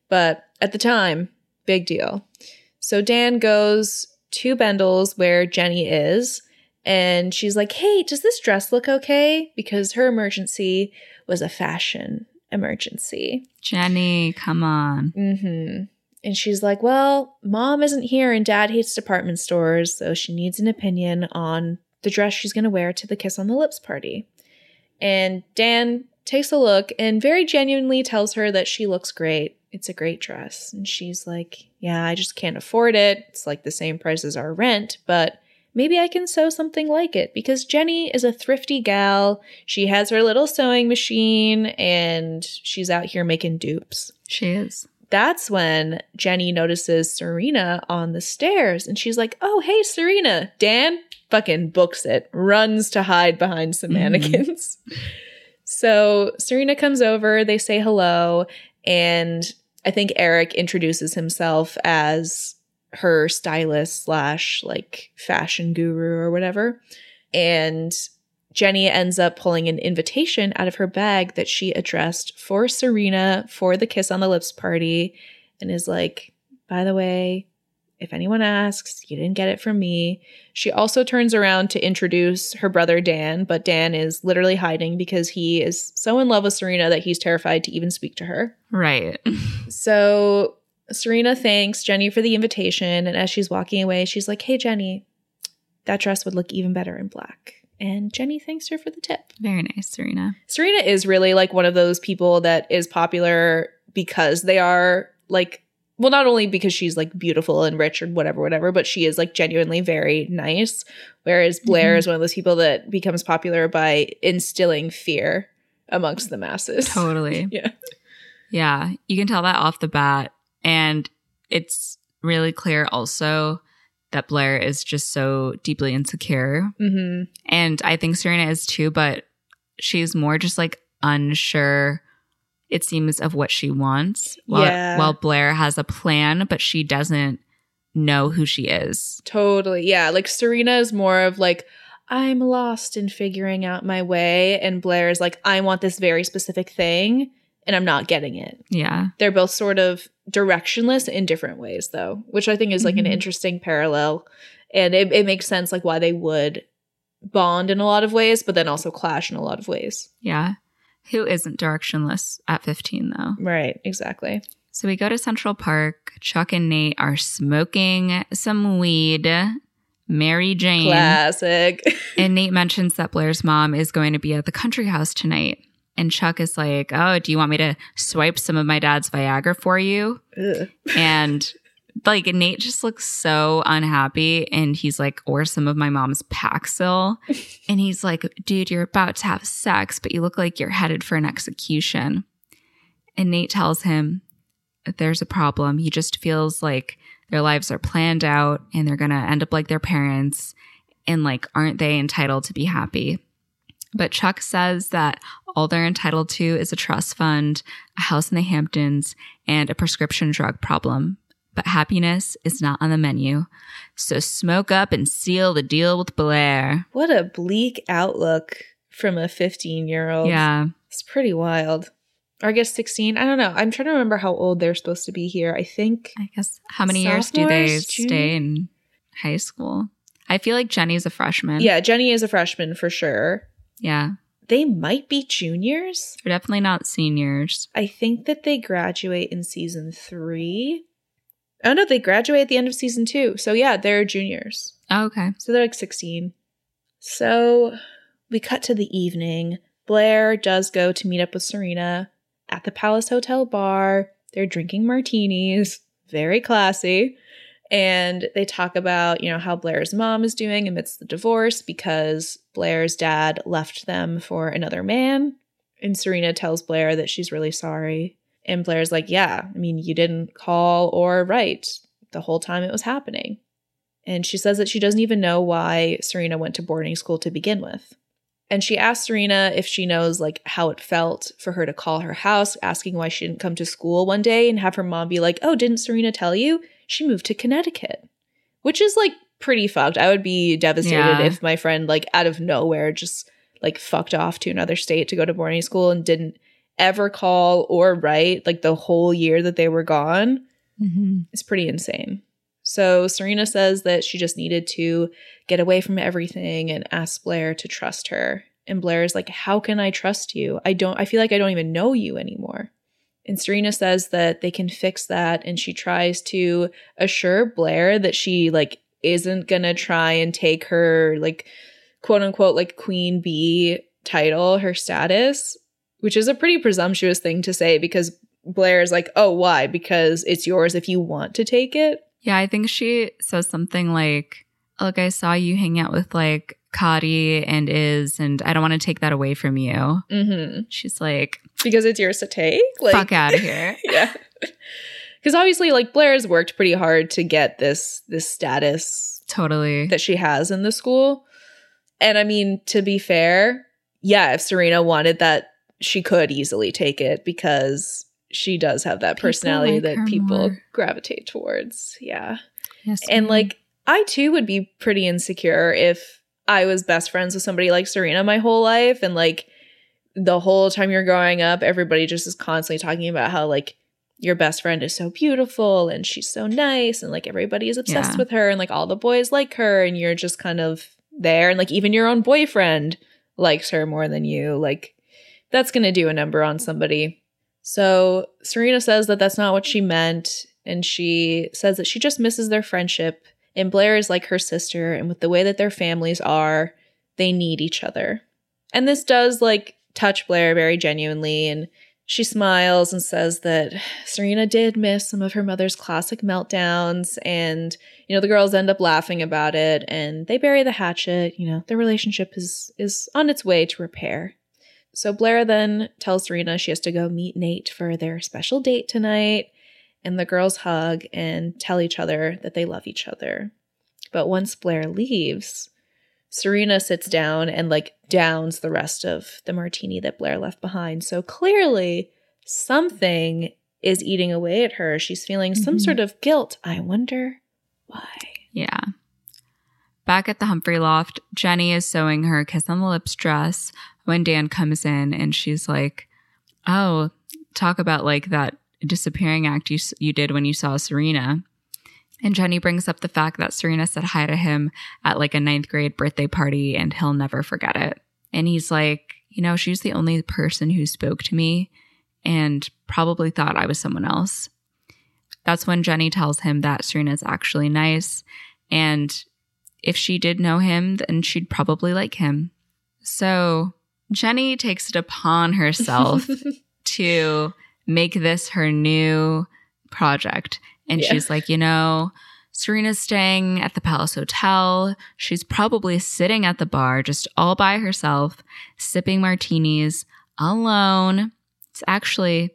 A: But at the time, big deal. So Dan goes to Bendel's where Jenny is, and she's like, Hey, does this dress look okay? Because her emergency was a fashion emergency.
B: Jenny, come on.
A: Mm-hmm. And she's like, Well, mom isn't here and dad hates department stores, so she needs an opinion on the dress she's going to wear to the Kiss on the Lips party. And Dan takes a look and very genuinely tells her that she looks great. It's a great dress. And she's like, Yeah, I just can't afford it. It's like the same price as our rent, but maybe I can sew something like it because Jenny is a thrifty gal. She has her little sewing machine and she's out here making dupes.
B: She is.
A: That's when Jenny notices Serena on the stairs and she's like, Oh, hey, Serena. Dan fucking books it, runs to hide behind some
B: Mhm.
A: mannequins. so Serena comes over, they say hello, and I think Eric introduces himself as her stylist slash like fashion guru or whatever. And Jenny ends up pulling an invitation out of her bag that she addressed for Serena for the kiss on the lips party and is like, by the way, if anyone asks, you didn't get it from me. She also turns around to introduce her brother Dan, but Dan is literally hiding because he is so in love with Serena that he's terrified to even speak to her.
B: Right.
A: So Serena thanks Jenny for the invitation. And as she's walking away, she's like, Hey, Jenny, that dress would look even better in black. And Jenny thanks her for the tip.
B: Very nice, Serena.
A: Serena is really like one of those people that is popular because they are like, well, not only because she's like beautiful and rich or whatever, whatever, but she is like genuinely very nice. Whereas Blair
B: Mhm.
A: is one of those people that becomes popular by instilling fear amongst the masses.
B: Totally.
A: Yeah.
B: Yeah. You can tell that off the bat. And it's really clear also that Blair is just so deeply insecure.
A: hmm
B: And I think Serena is too, but she's more just like unsure, it seems, of what she wants. While,
A: Yeah.
B: while Blair has a plan, but she doesn't know who she is.
A: Totally. Yeah. Like Serena is more of like, I'm lost in figuring out my way. And Blair is like, I want this very specific thing and I'm not getting it.
B: Yeah.
A: They're both sort of directionless in different ways, though, which I think is like an
B: Mhm.
A: interesting parallel. And it, it makes sense, like, why they would bond in a lot of ways, but then also clash in a lot of ways.
B: Yeah. Who isn't directionless at 15, though?
A: Right. Exactly.
B: So we go to Central Park. Chuck and Nate are smoking some weed. Mary Jane.
A: Classic.
B: And Nate mentions that Blair's mom is going to be at the country house tonight. And Chuck is like, Oh, do you want me to swipe some of my dad's Viagra for you?
A: Ugh.
B: And like Nate just looks so unhappy. And he's like, Or some of my mom's Paxil. And he's like, Dude, you're about to have sex, but you look like you're headed for an execution. And Nate tells him there's a problem. He just feels like their lives are planned out and they're going to end up like their parents. And like, aren't they entitled to be happy? But Chuck says that all they're entitled to is a trust fund, a house in the Hamptons, and a prescription drug problem. But happiness is not on the menu. So smoke up and seal the deal with Blair.
A: What a bleak outlook from a 15 year old.
B: Yeah.
A: It's pretty wild. Or I guess 16. I don't know. I'm trying to remember how old they're supposed to be here. I think
B: I guess how many years do they
A: Sophomores,
B: stay in high school? I feel like Jenny's a freshman.
A: yeah, Jenny is a freshman for sure.
B: Yeah.
A: They might be juniors.
B: They're definitely not seniors.
A: I think that they graduate in season 3. Oh no, they graduate at the end of season 2. So yeah, they're juniors.
B: Oh, okay.
A: So they're like 16. So we cut to the evening. Blair does go to meet up with Serena at the Palace Hotel bar. They're drinking martinis, very classy. And they talk about, you know, how Blair's mom is doing amidst the divorce because Blair's dad left them for another man. And Serena tells Blair that she's really sorry. And Blair's like, Yeah, I mean, you didn't call or write the whole time it was happening. And she says that she doesn't even know why Serena went to boarding school to begin with. And she asks Serena if she knows like how it felt for her to call her house asking why she didn't come to school one day and have her mom be like, "Oh, didn't Serena tell you? She moved to Connecticut." Which is like pretty fucked. I would be devastated
B: Yeah.
A: if my friend like out of nowhere just like fucked off to another state to go to boarding school and didn't ever call or write like the whole year that they were gone.
B: Mm-hmm.
A: It's pretty insane. So Serena says that she just needed to get away from everything and ask Blair to trust her. And Blair is like, How can I trust you? I don't, I feel like I don't even know you anymore. And Serena says that they can fix that. And she tries to assure Blair that she, like, isn't gonna try and take her, like, quote unquote, like, queen bee title, her status, which is a pretty presumptuous thing to say because Blair is like, oh, why? Because it's yours if you want to take it.
B: Yeah, I think she says something like, Look, I saw you hang out with like Kati and Iz, and I don't want to take that away from you.
A: Mm-hmm.
B: She's like,
A: Because it's yours to take. Like,
B: Fuck out of here.
A: yeah. Because obviously, like Blair's worked pretty hard to get this this status
B: totally.
A: that she has in the school. And I mean, to be fair, yeah, if Serena wanted that, she could easily take it because she does have that
B: People
A: personality
B: like
A: that people
B: more.
A: gravitate towards. Yeah.
B: Yes,
A: And
B: ma'am.
A: like, I too would be pretty insecure if I was best friends with somebody like Serena my whole life. And like, the whole time you're growing up, everybody just is constantly talking about how like your best friend is so beautiful and she's so nice. And like, everybody is obsessed
B: Yeah.
A: with her. And like, all the boys like her. And you're just kind of there. And like, even your own boyfriend likes her more than you. Like, that's going to do a number on somebody. So Serena says that that's not what she meant. And she says that she just misses their friendship. And Blair is like her sister. And with the way that their families are, they need each other. And this does like touch Blair very genuinely. And she smiles and says that Serena did miss some of her mother's classic meltdowns. And, you know, the girls end up laughing about it and they bury the hatchet. You know, their relationship is is on its way to repair. So Blair then tells Serena she has to go meet Nate for their special date tonight. And the girls hug and tell each other that they love each other. But once Blair leaves, Serena sits down and like downs the rest of the martini that Blair left behind. So clearly, something is eating away at her. She's feeling some
B: Mhm.
A: sort of guilt. I wonder why.
B: Yeah. Back at the Humphrey loft, Jenny is sewing her kiss on the lips dress when Dan comes in and she's like, "Oh, talk about like that disappearing act you you did when you saw Serena." And Jenny brings up the fact that Serena said hi to him at like a ninth grade birthday party and he'll never forget it. And he's like, you know, she's the only person who spoke to me and probably thought I was someone else. That's when Jenny tells him that Serena's actually nice and if she did know him, then she'd probably like him. So Jenny takes it upon herself to make this her new project. And
A: Yeah.
B: she's like, you know, Serena's staying at the Palace Hotel. She's probably sitting at the bar just all by herself, sipping martinis alone. It's actually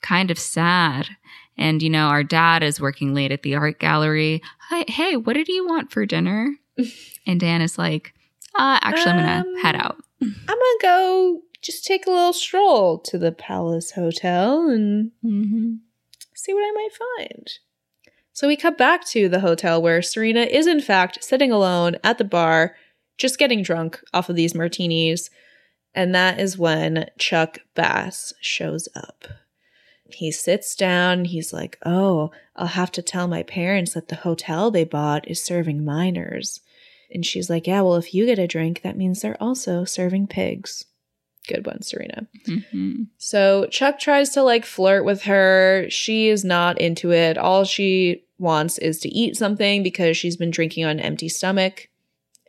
B: kind of sad. And, you know, our dad is working late at the art gallery. Hey, hey what did you want for dinner? and Dan is like, uh, actually, I'm going to
A: Um,
B: head out.
A: I'm gonna go just take a little stroll to the Palace Hotel and
B: Mm-hmm.
A: see what I might find. So we cut back to the hotel where Serena is, in fact, sitting alone at the bar, just getting drunk off of these martinis. And that is when Chuck Bass shows up. He sits down. He's like, Oh, I'll have to tell my parents that the hotel they bought is serving minors. And she's like, Yeah, well, if you get a drink, that means they're also serving pigs. Good one, Serena.
B: Mm-hmm.
A: So Chuck tries to like flirt with her. She is not into it. All she wants is to eat something because she's been drinking on an empty stomach.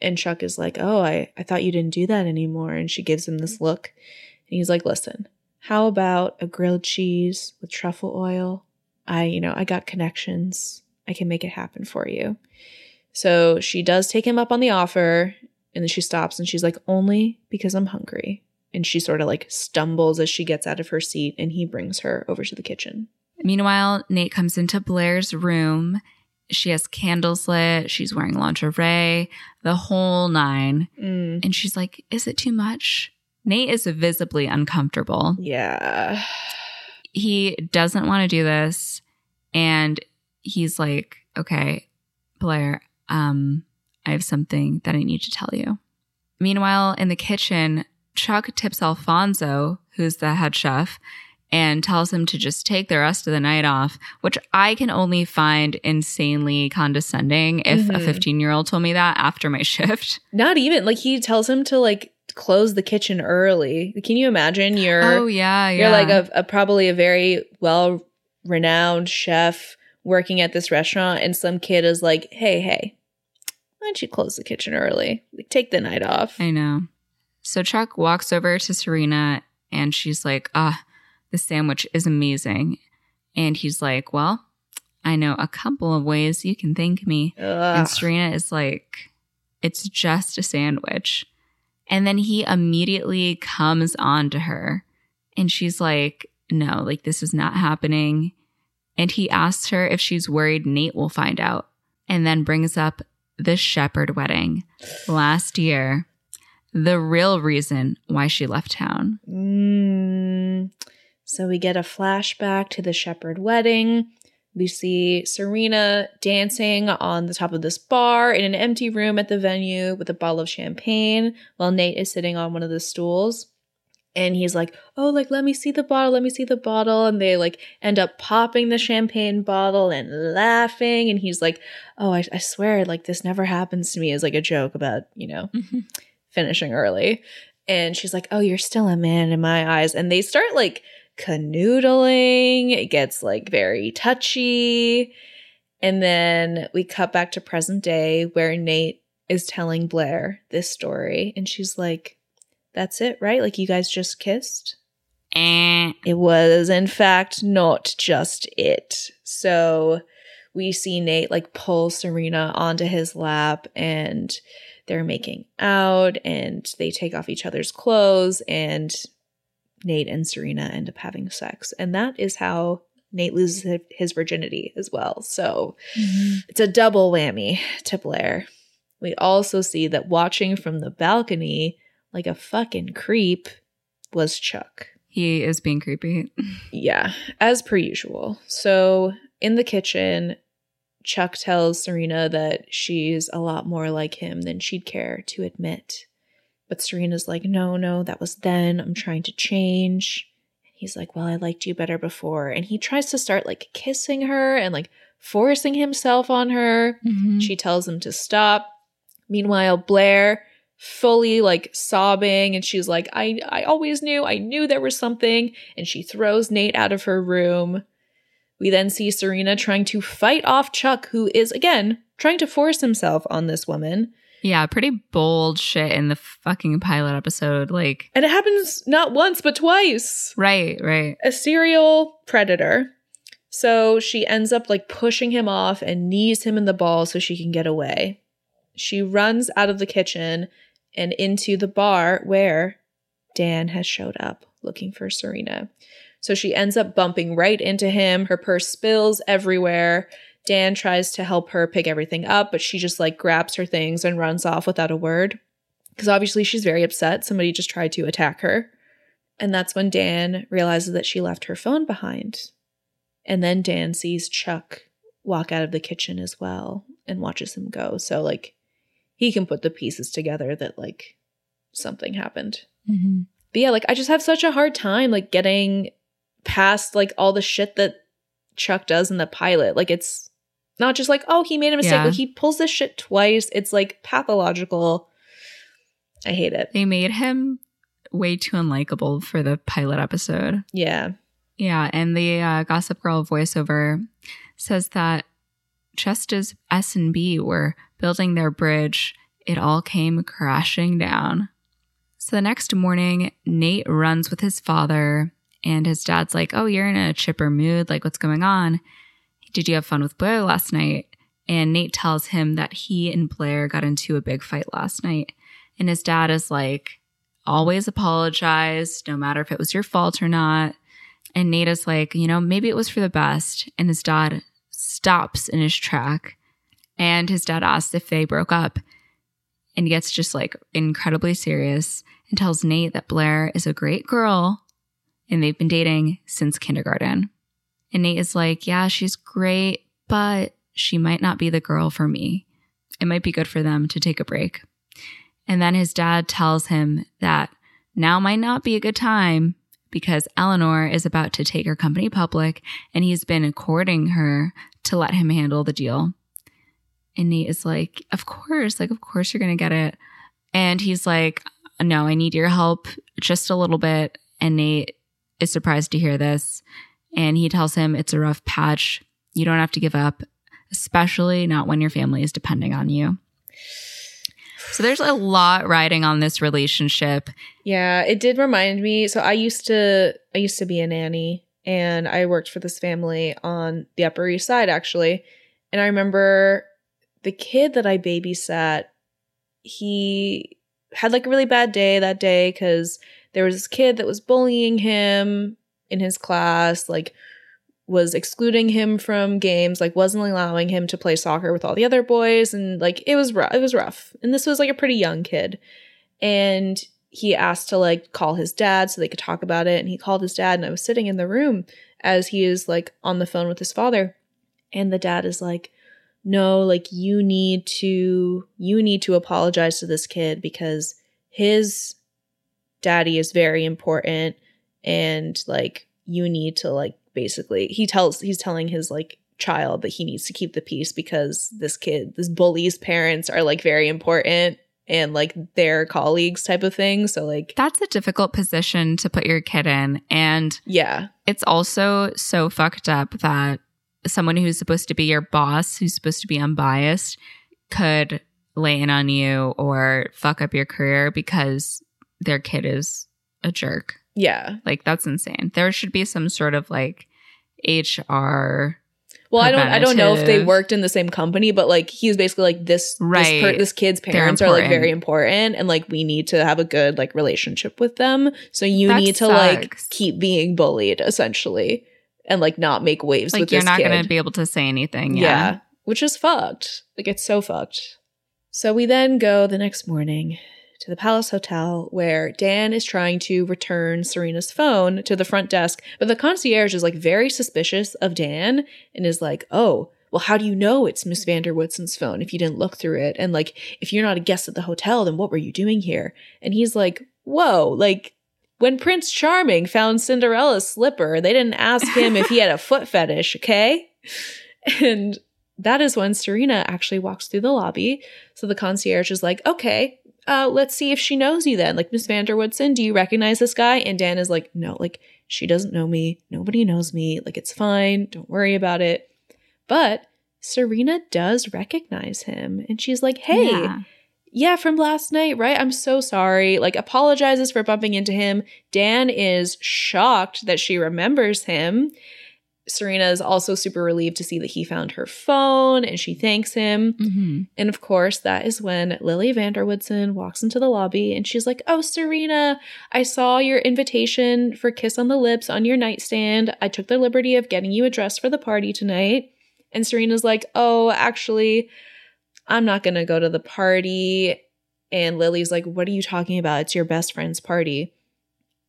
A: And Chuck is like, Oh, I, I thought you didn't do that anymore. And she gives him this look. And he's like, Listen, how about a grilled cheese with truffle oil? I, you know, I got connections. I can make it happen for you. So she does take him up on the offer. And then she stops and she's like, Only because I'm hungry and she sort of like stumbles as she gets out of her seat and he brings her over to the kitchen.
B: Meanwhile, Nate comes into Blair's room. She has candles lit. She's wearing lingerie, the whole nine.
A: Mm,
B: And she's like, Is it too much? Nate is visibly uncomfortable.
A: yeah.
B: He doesn't want to do this. And he's like, Okay, Blair, um, I have something that I need to tell you. Meanwhile, in the kitchen, Chuck tips Alfonso, who's the head chef, and tells him to just take the rest of the night off, which I can only find insanely condescending if a
A: Mhm.
B: 15 year old told me that after my shift.
A: Not even like he tells him to like close the kitchen early. Can you imagine you're
B: oh, yeah, yeah.
A: you're like a, a probably a very well renowned chef working at this restaurant and some kid is like, "Hey, hey. Why don't you close the kitchen early? Like, take the night off."
B: I know. So Chuck walks over to Serena and she's like, ah, The sandwich is amazing. And he's like, Well, I know a couple of ways you can thank me.
A: Ugh.
B: And Serena is like, It's just a sandwich. And then he immediately comes on to her. And she's like, No, like this is not happening. And he asks her if she's worried Nate will find out. And then brings up the Shepherd wedding last year. The real reason why she left town.
A: Mm. So we get a flashback to the shepherd wedding. We see Serena dancing on the top of this bar in an empty room at the venue with a bottle of champagne while Nate is sitting on one of the stools. And he's like, Oh, like, let me see the bottle, let me see the bottle. And they like end up popping the champagne bottle and laughing. And he's like, Oh, I, I swear, like, this never happens to me as like a joke about, you know, mm-hmm. finishing early. And she's like, Oh, you're still a man in my eyes. And they start like canoodling. It gets like very touchy. And then we cut back to present day where Nate is telling Blair this story. And she's like, That's it, right? Like, you guys just kissed?
B: Eh.
A: It was, in fact, not just it. So we see Nate like pull Serena onto his lap and they're making out and they take off each other's clothes and Nate and Serena end up having sex. And that is how Nate loses his virginity as well. So it's a double whammy to Blair. We also see that watching from the balcony like a fucking creep was Chuck.
B: He is being creepy.
A: Yeah, as per usual. So in the kitchen, Chuck tells Serena that she's a lot more like him than she'd care to admit. But Serena's like, no, no, that was then. I'm trying to change. And he's like, well, I liked you better before. And he tries to start like kissing her and like forcing himself on her. Mm-hmm. She tells him to stop. Meanwhile, Blair fully like sobbing and she's like I I always knew. I knew there was something and she throws Nate out of her room. We then see Serena trying to fight off Chuck who is again trying to force himself on this woman.
B: Yeah, pretty bold shit in the fucking pilot episode. Like,
A: And it happens not once but twice.
B: right, right.
A: a serial predator. So she ends up like pushing him off and knees him in the ball so she can get away. She runs out of the kitchen and into the bar where Dan has showed up looking for Serena. So she ends up bumping right into him. Her purse spills everywhere. Dan tries to help her pick everything up, but she just like grabs her things and runs off without a word. Because obviously she's very upset. Somebody just tried to attack her. And that's when Dan realizes that she left her phone behind. And then Dan sees Chuck walk out of the kitchen as well and watches him go. So, like, he can put the pieces together that, like, something happened.
B: Mm-hmm.
A: But yeah, like, I just have such a hard time, like, getting past, like, all the shit that Chuck does in the pilot. Like, it's not just like, oh, he made a mistake.
B: Yeah.
A: Like, he pulls this shit twice. It's, like, pathological. I hate it.
B: They made him way too unlikable for the pilot episode.
A: Yeah.
B: Yeah, and the uh, Gossip Girl voiceover says that just as S and B were building their bridge, it all came crashing down. So the next morning, Nate runs with his father, and his dad's like, "Oh, you're in a chipper mood. Like, what's going on? Did you have fun with Blair last night?" And Nate tells him that he and Blair got into a big fight last night, and his dad is like, "Always apologize, no matter if it was your fault or not." And Nate is like, you know, maybe it was for the best. And his dad stops in his track. And his dad asks if they broke up. And gets just like incredibly serious and tells Nate that Blair is a great girl and they've been dating since kindergarten. And Nate is like, yeah, she's great, but she might not be the girl for me. It might be good for them to take a break. And then his dad tells him that now might not be a good time because Eleanor is about to take her company public and he's been courting her to let him handle the deal. And Nate is like, Of course, like, of course you're going to get it. And he's like, No, I need your help just a little bit. And Nate is surprised to hear this. And he tells him it's a rough patch. You don't have to give up, especially not when your family is depending on you. So there's a lot riding on this relationship.
A: Yeah, it did remind me. So I used to I used to be a nanny and I worked for this family on the Upper East Side actually. And I remember the kid that I babysat, he had like a really bad day that day cuz there was this kid that was bullying him in his class, like was excluding him from games, like wasn't allowing him to play soccer with all the other boys, and like it was rough. It was rough, and this was like a pretty young kid, and he asked to like call his dad so they could talk about it, and he called his dad, and I was sitting in the room as he is like on the phone with his father, and the dad is like, "No, like you need to you need to apologize to this kid because his daddy is very important, and like you need to like." basically he tells he's telling his like child that he needs to keep the peace because this kid this bully's parents are like very important and like their colleagues type of thing so like
B: That's a difficult position to put your kid in. And
A: yeah
B: it's also so fucked up that someone who's supposed to be your boss, who's supposed to be unbiased, could lay in on you or fuck up your career because their kid is a jerk.
A: yeah
B: Like that's insane. There should be some sort of like HR.
A: Well i don't i don't know if they worked in the same company but like he's basically like this
B: Right.
A: this, per- this kid's parents are like very important and like we need to have a good like relationship with them so you
B: That
A: need to like keep being bullied essentially and like not make waves
B: Like
A: with
B: you're not
A: kid.
B: going to be able to say anything.
A: Yeah.
B: Yeah.
A: Which is fucked. Like it's so fucked. So we then go the next morning to the Palace Hotel where Dan is trying to return Serena's phone to the front desk, but the concierge is like very suspicious of Dan and is like, "Oh, well how do you know it's Miss van der Woodsen's phone if you didn't look through it? And like if you're not a guest at the hotel, then what were you doing here?" And he's like, "Whoa, like when Prince Charming found Cinderella's slipper, they didn't ask him if he had a foot fetish, okay?" And that is when Serena actually walks through the lobby. So the concierge is like, okay, uh, let's see if she knows you then. Like, Miss van der Woodsen, do you recognize this guy? And Dan is like, no, like, she doesn't know me. Nobody knows me. Like, it's fine. Don't worry about it. But Serena does recognize him. And she's like, hey,
B: Yeah.
A: yeah, from last night, right? I'm so sorry. Like, apologizes for bumping into him. Dan is shocked that she remembers him. Serena is also super relieved to see that he found her phone and she thanks him.
B: Mhm.
A: And of course, that is when Lily van der Woodsen walks into the lobby and she's like, Oh, Serena, I saw your invitation for Kiss on the Lips on your nightstand. I took the liberty of getting you a dress for the party tonight. And Serena's like, Oh, actually, I'm not going to go to the party. And Lily's like, What are you talking about? It's your best friend's party.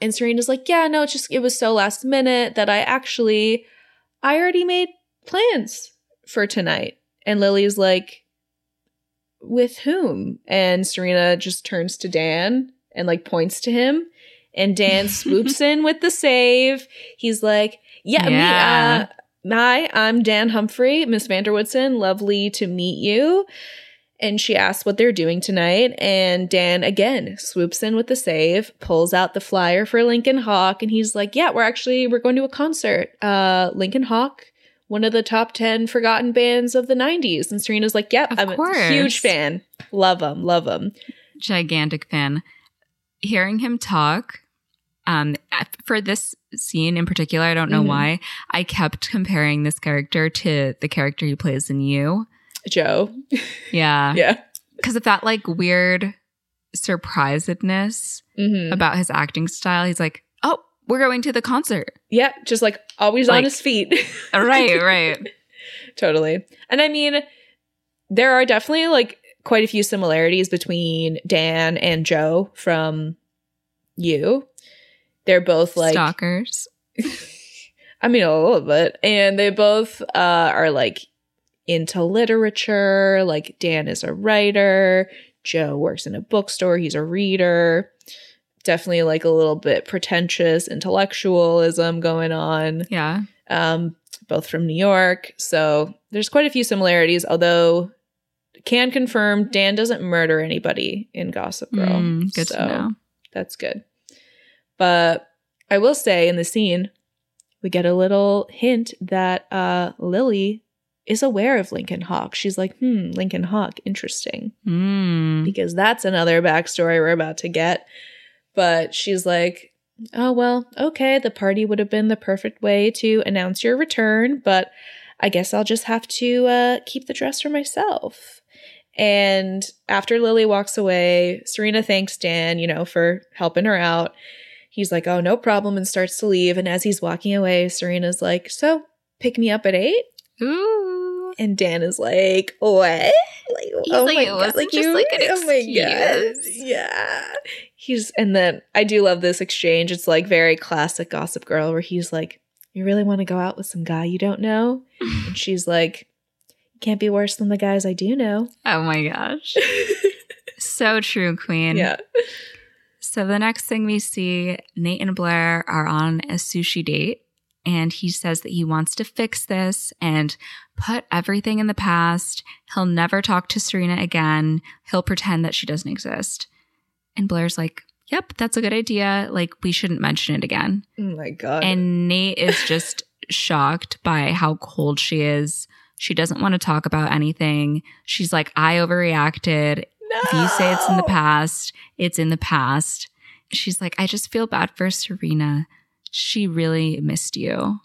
A: And Serena's like, Yeah, no, it's just, it was so last minute that I actually, I already made plans for tonight. And Lily's like, with whom? And Serena just turns to Dan and like points to him. And Dan swoops in with the save. He's like, Yeah,
B: Yeah.
A: me, uh, hi, I'm Dan Humphrey, Miss van der Woodsen. Lovely to meet you. And she asks what they're doing tonight. And Dan again swoops in with the save, pulls out the flyer for Lincoln Hawk, and he's like, Yeah, we're actually we're going to a concert. Uh Lincoln Hawk, one of the top 10 forgotten bands of the 90s. And Serena's like, Yep,
B: Of
A: I'm a huge fan. Love them, love them.
B: gigantic fan. Hearing him talk, um, for this scene in particular, I don't know
A: Mhm.
B: why, I kept comparing this character to the character he plays in You.
A: Joe.
B: Yeah.
A: Yeah.
B: Because of that like weird surprisedness
A: hmm
B: about his acting style. He's like, oh, we're going to the concert.
A: Yeah, just like always on his feet.
B: right, right.
A: totally. And I mean, there are definitely like quite a few similarities between Dan and Joe from you. They're both like
B: Stalkers.
A: I mean a little bit. And they both uh are like into literature. Like Dan is a writer, Joe works in a bookstore, he's a reader. Definitely like a little bit pretentious intellectualism going on
B: Yeah.
A: um, both from New York. So there's quite a few similarities, although can confirm Dan doesn't murder anybody in Gossip Girl.
B: Mm, good
A: So
B: to know.
A: That's good. But I will say in the scene, we get a little hint that uh, Lily is aware of Lincoln Hawk. She's like, hmm, Lincoln Hawk, interesting.
B: Mm.
A: Because that's another backstory we're about to get. But she's like, oh, well, okay, the party would have been the perfect way to announce your return, but I guess I'll just have to uh, keep the dress for myself. And after Lily walks away, Serena thanks Dan, you know, for helping her out. He's like, oh, no problem, and starts to leave. And as he's walking away, Serena's like, so pick me up at eight?
B: Ooh.
A: And Dan is like, what? Like,
B: He's oh like, it wasn't just like an
A: oh my god, yeah. He's and then I do love this exchange. It's like very classic Gossip Girl, where he's like, "You really want to go out with some guy you don't know?" and she's like, "Can't be worse than the guys I do know."
B: Oh my gosh. so true, Queen.
A: yeah,
B: So the next thing we see, Nate and Blair are on a sushi date, and he says that he wants to fix this and put everything in the past. He'll never talk to Serena again. He'll pretend that she doesn't exist. And Blair's like, Yep, that's a good idea. Like, we shouldn't mention it again.
A: oh my god,
B: And Nate is just shocked by how cold she is. She doesn't want to talk about anything. She's like, I overreacted.
A: no!
B: If you say it's in the past, it's in the past. She's like, I just feel bad for Serena. She really missed you.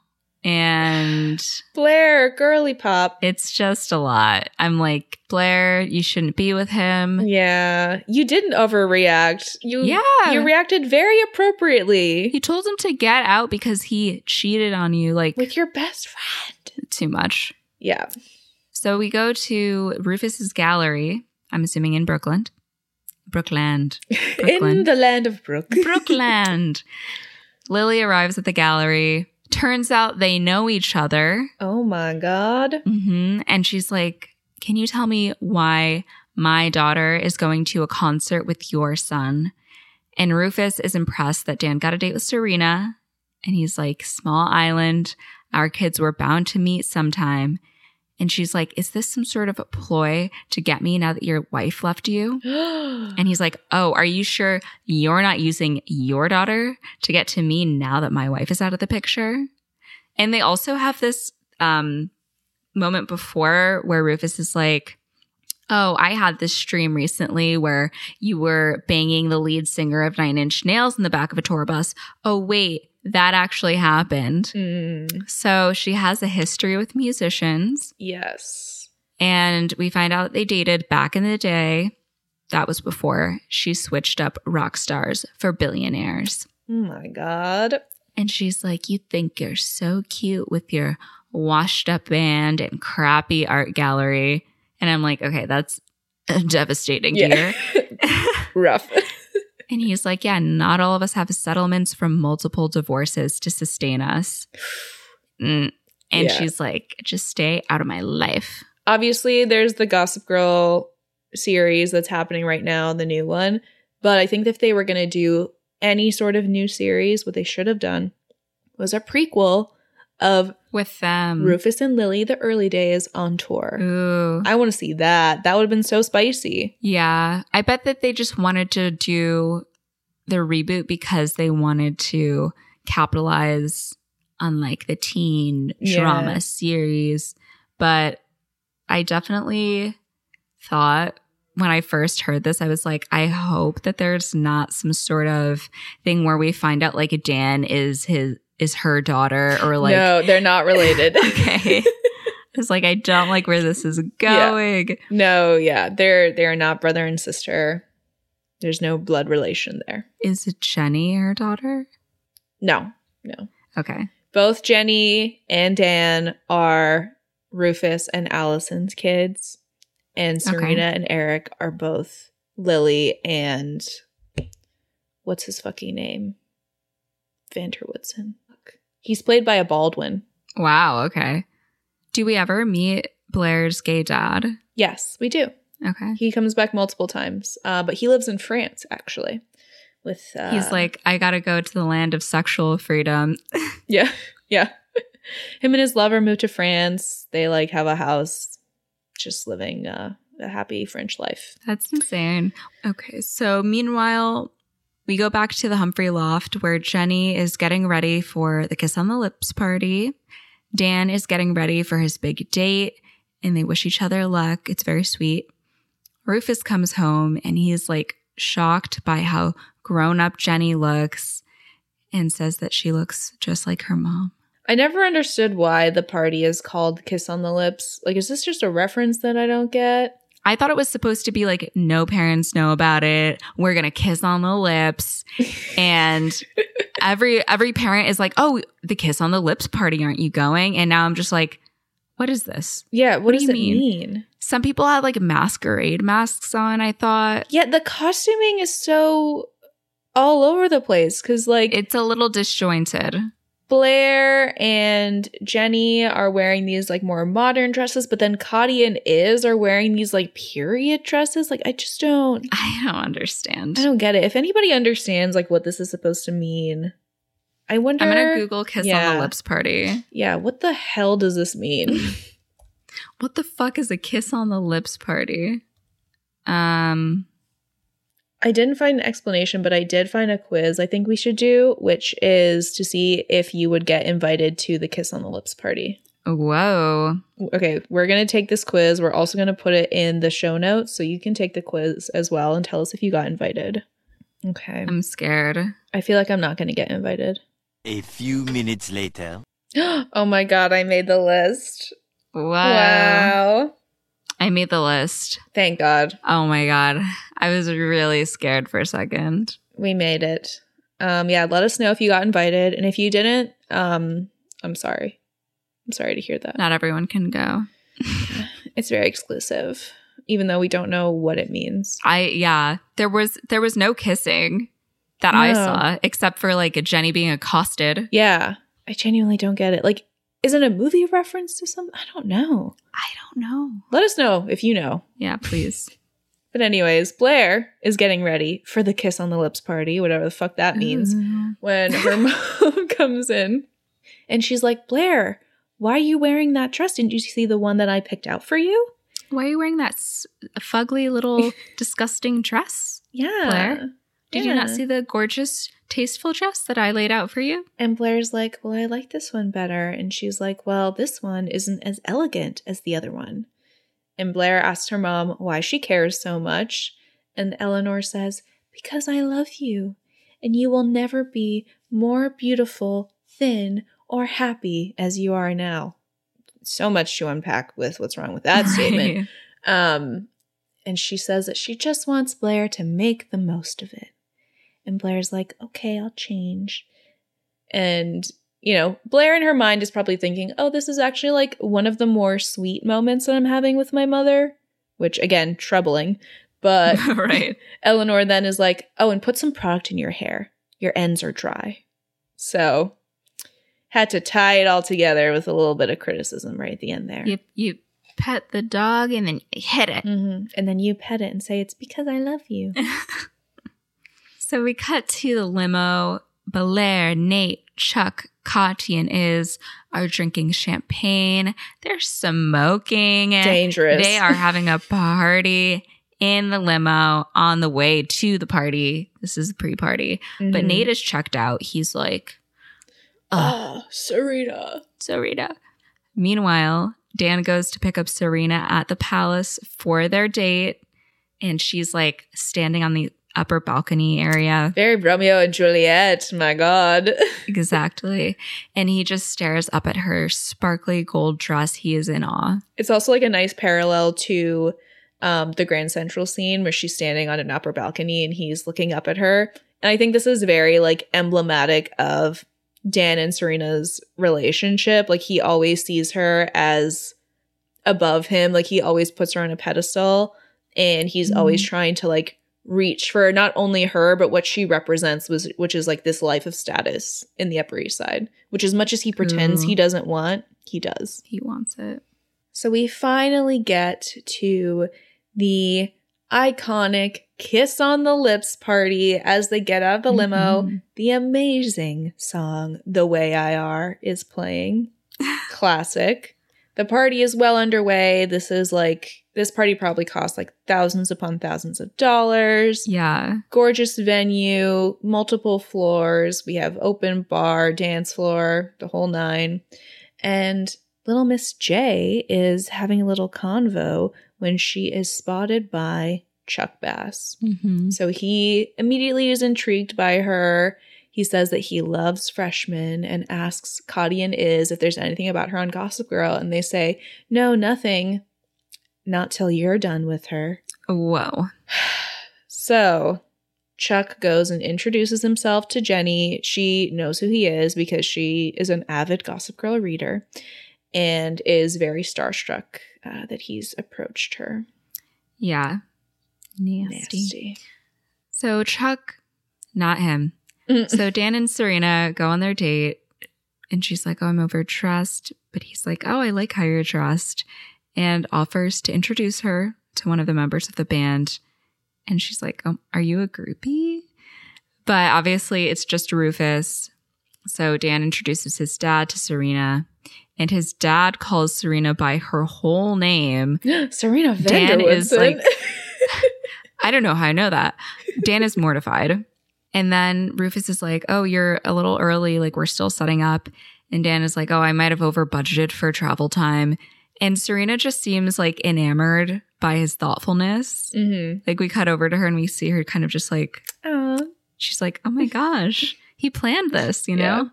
B: And
A: Blair, girly pop.
B: it's just a lot. I'm like, Blair, you shouldn't be with him.
A: Yeah, you didn't overreact. You
B: Yeah.
A: you reacted very appropriately
B: You told him to get out because he cheated on you like
A: with your best friend.
B: too much.
A: Yeah,
B: So we go to Rufus's gallery, I'm assuming in Brooklyn. Brookland.
A: in the land of Brook.
B: Brookland. Lily arrives at the gallery. Turns out they know each other.
A: oh my god.
B: hmm And she's like, Can you tell me why my daughter is going to a concert with your son? And Rufus is impressed that Dan got a date with Serena. And he's like, Small island. Our kids were bound to meet sometime. And she's like, Is this some sort of a ploy to get me now that your wife left you? And he's like, Oh, are you sure you're not using your daughter to get to me now that my wife is out of the picture? And they also have this um, moment before where Rufus is like, Oh, I had this stream recently where you were banging the lead singer of Nine Inch Nails in the back of a tour bus. Oh, wait, that actually happened.
A: Mm,
B: So she has a history with musicians.
A: yes.
B: And we find out they dated back in the day. That was before she switched up rock stars for billionaires.
A: Oh my god.
B: And she's like, You think you're so cute with your washed up band and crappy art gallery. And I'm like, Okay, that's devastating to
A: Yeah.
B: hear.
A: Rough.
B: and he's like, Yeah, not all of us have settlements from multiple divorces to sustain us. Mm. And
A: Yeah.
B: she's like, Just stay out of my life.
A: Obviously, there's the Gossip Girl series that's happening right now, the new one. But I think if they were going to do any sort of new series, what they should have done was a prequel of
B: With them.
A: Rufus and Lily, the early days on tour.
B: Ooh.
A: I want to see that. That would have been so spicy.
B: Yeah. I bet that they just wanted to do the reboot because they wanted to capitalize on like the teen
A: Yeah.
B: drama series. But I definitely thought when I first heard this, I was like, I hope that there's not some sort of thing where we find out like Dan is his is her daughter or like
A: no, they're not related.
B: okay. It's like I don't like where this is
A: Yeah.
B: going.
A: no, yeah, they're they're not brother and sister. There's no blood relation there.
B: Is it Jenny her daughter?
A: No, no.
B: Okay.
A: Both Jenny and Dan are Rufus and Allison's kids, and
B: Okay.
A: Serena and Eric are both Lily and what's his fucking name? van der Woodsen. He's played by a Baldwin.
B: Wow. Okay. Do we ever meet Blair's gay dad?
A: Yes, we do.
B: Okay.
A: He comes back multiple times, uh, but he lives in France actually. With uh,
B: He's like, I gotta go to the land of sexual freedom.
A: yeah, yeah. Him and his lover move to France. They like have a house, just living uh, a happy French life.
B: That's insane. Okay. So meanwhile, we go back to the Humphrey loft where Jenny is getting ready for the kiss on the lips party. Dan is getting ready for his big date. and they wish each other luck. It's very sweet. Rufus comes home and he's like shocked by how grown up Jenny looks and says that she looks just like her mom.
A: I never understood why the party is called Kiss on the Lips. Like, is this just a reference that I don't get?
B: I thought it was supposed to be like no parents know about it. We're gonna kiss on the lips, and every every parent is like, "Oh, the kiss on the lips party, aren't you going?" And now I'm just like, "What is this?"
A: Yeah, what,
B: What do you
A: it
B: mean?
A: mean?
B: Some people had like masquerade masks on. I thought
A: Yeah, the costuming is so all over the place because, like,
B: it's a little disjointed.
A: Blair and Jenny are wearing these like more modern dresses, but then Kati and Iz are wearing these like period dresses. Like, I just don't,
B: I don't understand.
A: I don't get it. If anybody understands like what this is supposed to mean, I wonder.
B: I'm gonna Google kiss on the lips party.
A: Yeah, what the hell does this mean?
B: What the fuck is a kiss on the lips party? Um,
A: I didn't find an explanation, but I did find a quiz I think we should do, which is to see if you would get invited to the Kiss on the Lips party.
B: whoa.
A: Okay, we're going to take this quiz. We're also going to put it in the show notes so you can take the quiz as well and tell us if you got invited. Okay.
B: I'm scared.
A: I feel like I'm not going to get invited.
C: A few minutes later.
A: oh my God, I made the list.
B: Wow.
A: Wow.
B: I made the list.
A: Thank God
B: Oh my god. I was really scared for a second.
A: we made it. Um, yeah, let us know if you got invited. And if you didn't, um, I'm sorry. I'm sorry to hear that.
B: Not everyone can go.
A: It's very exclusive, even though we don't know what it means.
B: I yeah, there was there was no kissing that I saw except for like a Jenny being accosted.
A: Yeah, I genuinely don't get it. Like, is it a movie reference to something? I don't know.
B: I don't know.
A: Let us know if you know.
B: Yeah, please.
A: But, anyways, Blair is getting ready for the kiss on the lips party, whatever the fuck that means,
B: Ooh.
A: when her mom comes in and she's like, Blair, why are you wearing that dress? Didn't you see the one that I picked out for you?
B: Why are you wearing that s- fugly little disgusting dress?
A: Yeah.
B: Blair? Did you not see the gorgeous, tasteful dress that I laid out for you?
A: And Blair's like, Well, I like this one better. And she's like, Well, this one isn't as elegant as the other one. And Blair asks her mom why she cares so much. And Eleanor says, Because I love you. And you will never be more beautiful, thin, or happy as you are now. So much to unpack with what's wrong with that statement. Um, and she says that she just wants Blair to make the most of it. And Blair's like, okay, I'll change. And, you know, Blair in her mind is probably thinking, oh, this is actually like one of the more sweet moments that I'm having with my mother, which again, troubling. But
B: right.
A: Eleanor then is like, oh, and put some product in your hair. Your ends are dry. So, had to tie it all together with a little bit of criticism right at the end there.
B: You you pet the dog and then hit it.
A: hmm And then you pet it and say, It's because I love you.
B: So we cut to the limo. Blair, Nate, Chuck, Kati, and Iz are drinking champagne. They're smoking.
A: Dangerous.
B: They are having a party in the limo on the way to the party. This is the pre-party. But
A: Mhm.
B: Nate is checked out. He's like,
A: Oh, Sarita.
B: Sarita. Meanwhile, Dan goes to pick up Serena at the palace for their date. And she's like standing on the upper balcony area.
A: Very Romeo and Juliet. My God.
B: Exactly. and he just stares up at her sparkly gold dress. He is in awe.
A: It's also like a nice parallel to um, the Grand Central scene where she's standing on an upper balcony and he's looking up at her. And I think this is very like emblematic of Dan and Serena's relationship. Like he always sees her as above him. Like he always puts her on a pedestal and he's always trying to like reach for not only her but what she represents was which is like this life of status in the upper east side which as much as he pretends
B: Ooh.
A: he doesn't want he does
B: He wants it.
A: so we finally get to the iconic kiss on the lips party as they get out of the limo.
B: Mhm.
A: The amazing song The Way I Are is playing. Classic. The party is well underway. This is like, this party probably cost like thousands upon thousands of dollars.
B: Yeah.
A: Gorgeous venue, multiple floors. We have open bar, dance floor, the whole nine. And little Miss J is having a little convo when she is spotted by Chuck Bass.
B: Mm-hmm.
A: So he immediately is intrigued by her. He says that he loves freshmen and asks and Iz if there's anything about her on Gossip Girl. And they say, no, nothing. Not till you're done with her.
B: Whoa.
A: So Chuck goes and introduces himself to Jenny. She knows who he is because she is an avid Gossip Girl reader and is very starstruck uh, that he's approached her.
B: Yeah. Nasty.
A: Nasty.
B: So Chuck, not him.
A: Mm.
B: So Dan and Serena go on their date, and she's like, "Oh, I'm over overdressed," but he's like, "Oh, I like how you're dressed," and offers to introduce her to one of the members of the band. And she's like, "Oh, are you a groupie?" But obviously, it's just Rufus. So Dan introduces his dad to Serena, and his dad calls Serena by her whole name.
A: Serena
B: van
A: der Woodsen.
B: is, like- I don't know how I know that. Dan is mortified. And then Rufus is like, Oh, you're a little early. Like, we're still setting up. And Dan is like, Oh, I might have over budgeted for travel time. And Serena just seems like enamored by his thoughtfulness.
A: Mhm.
B: Like, we cut over to her and we see her kind of just like,
A: Aw.
B: she's like, Oh my gosh, he planned this, you know?
A: Yeah.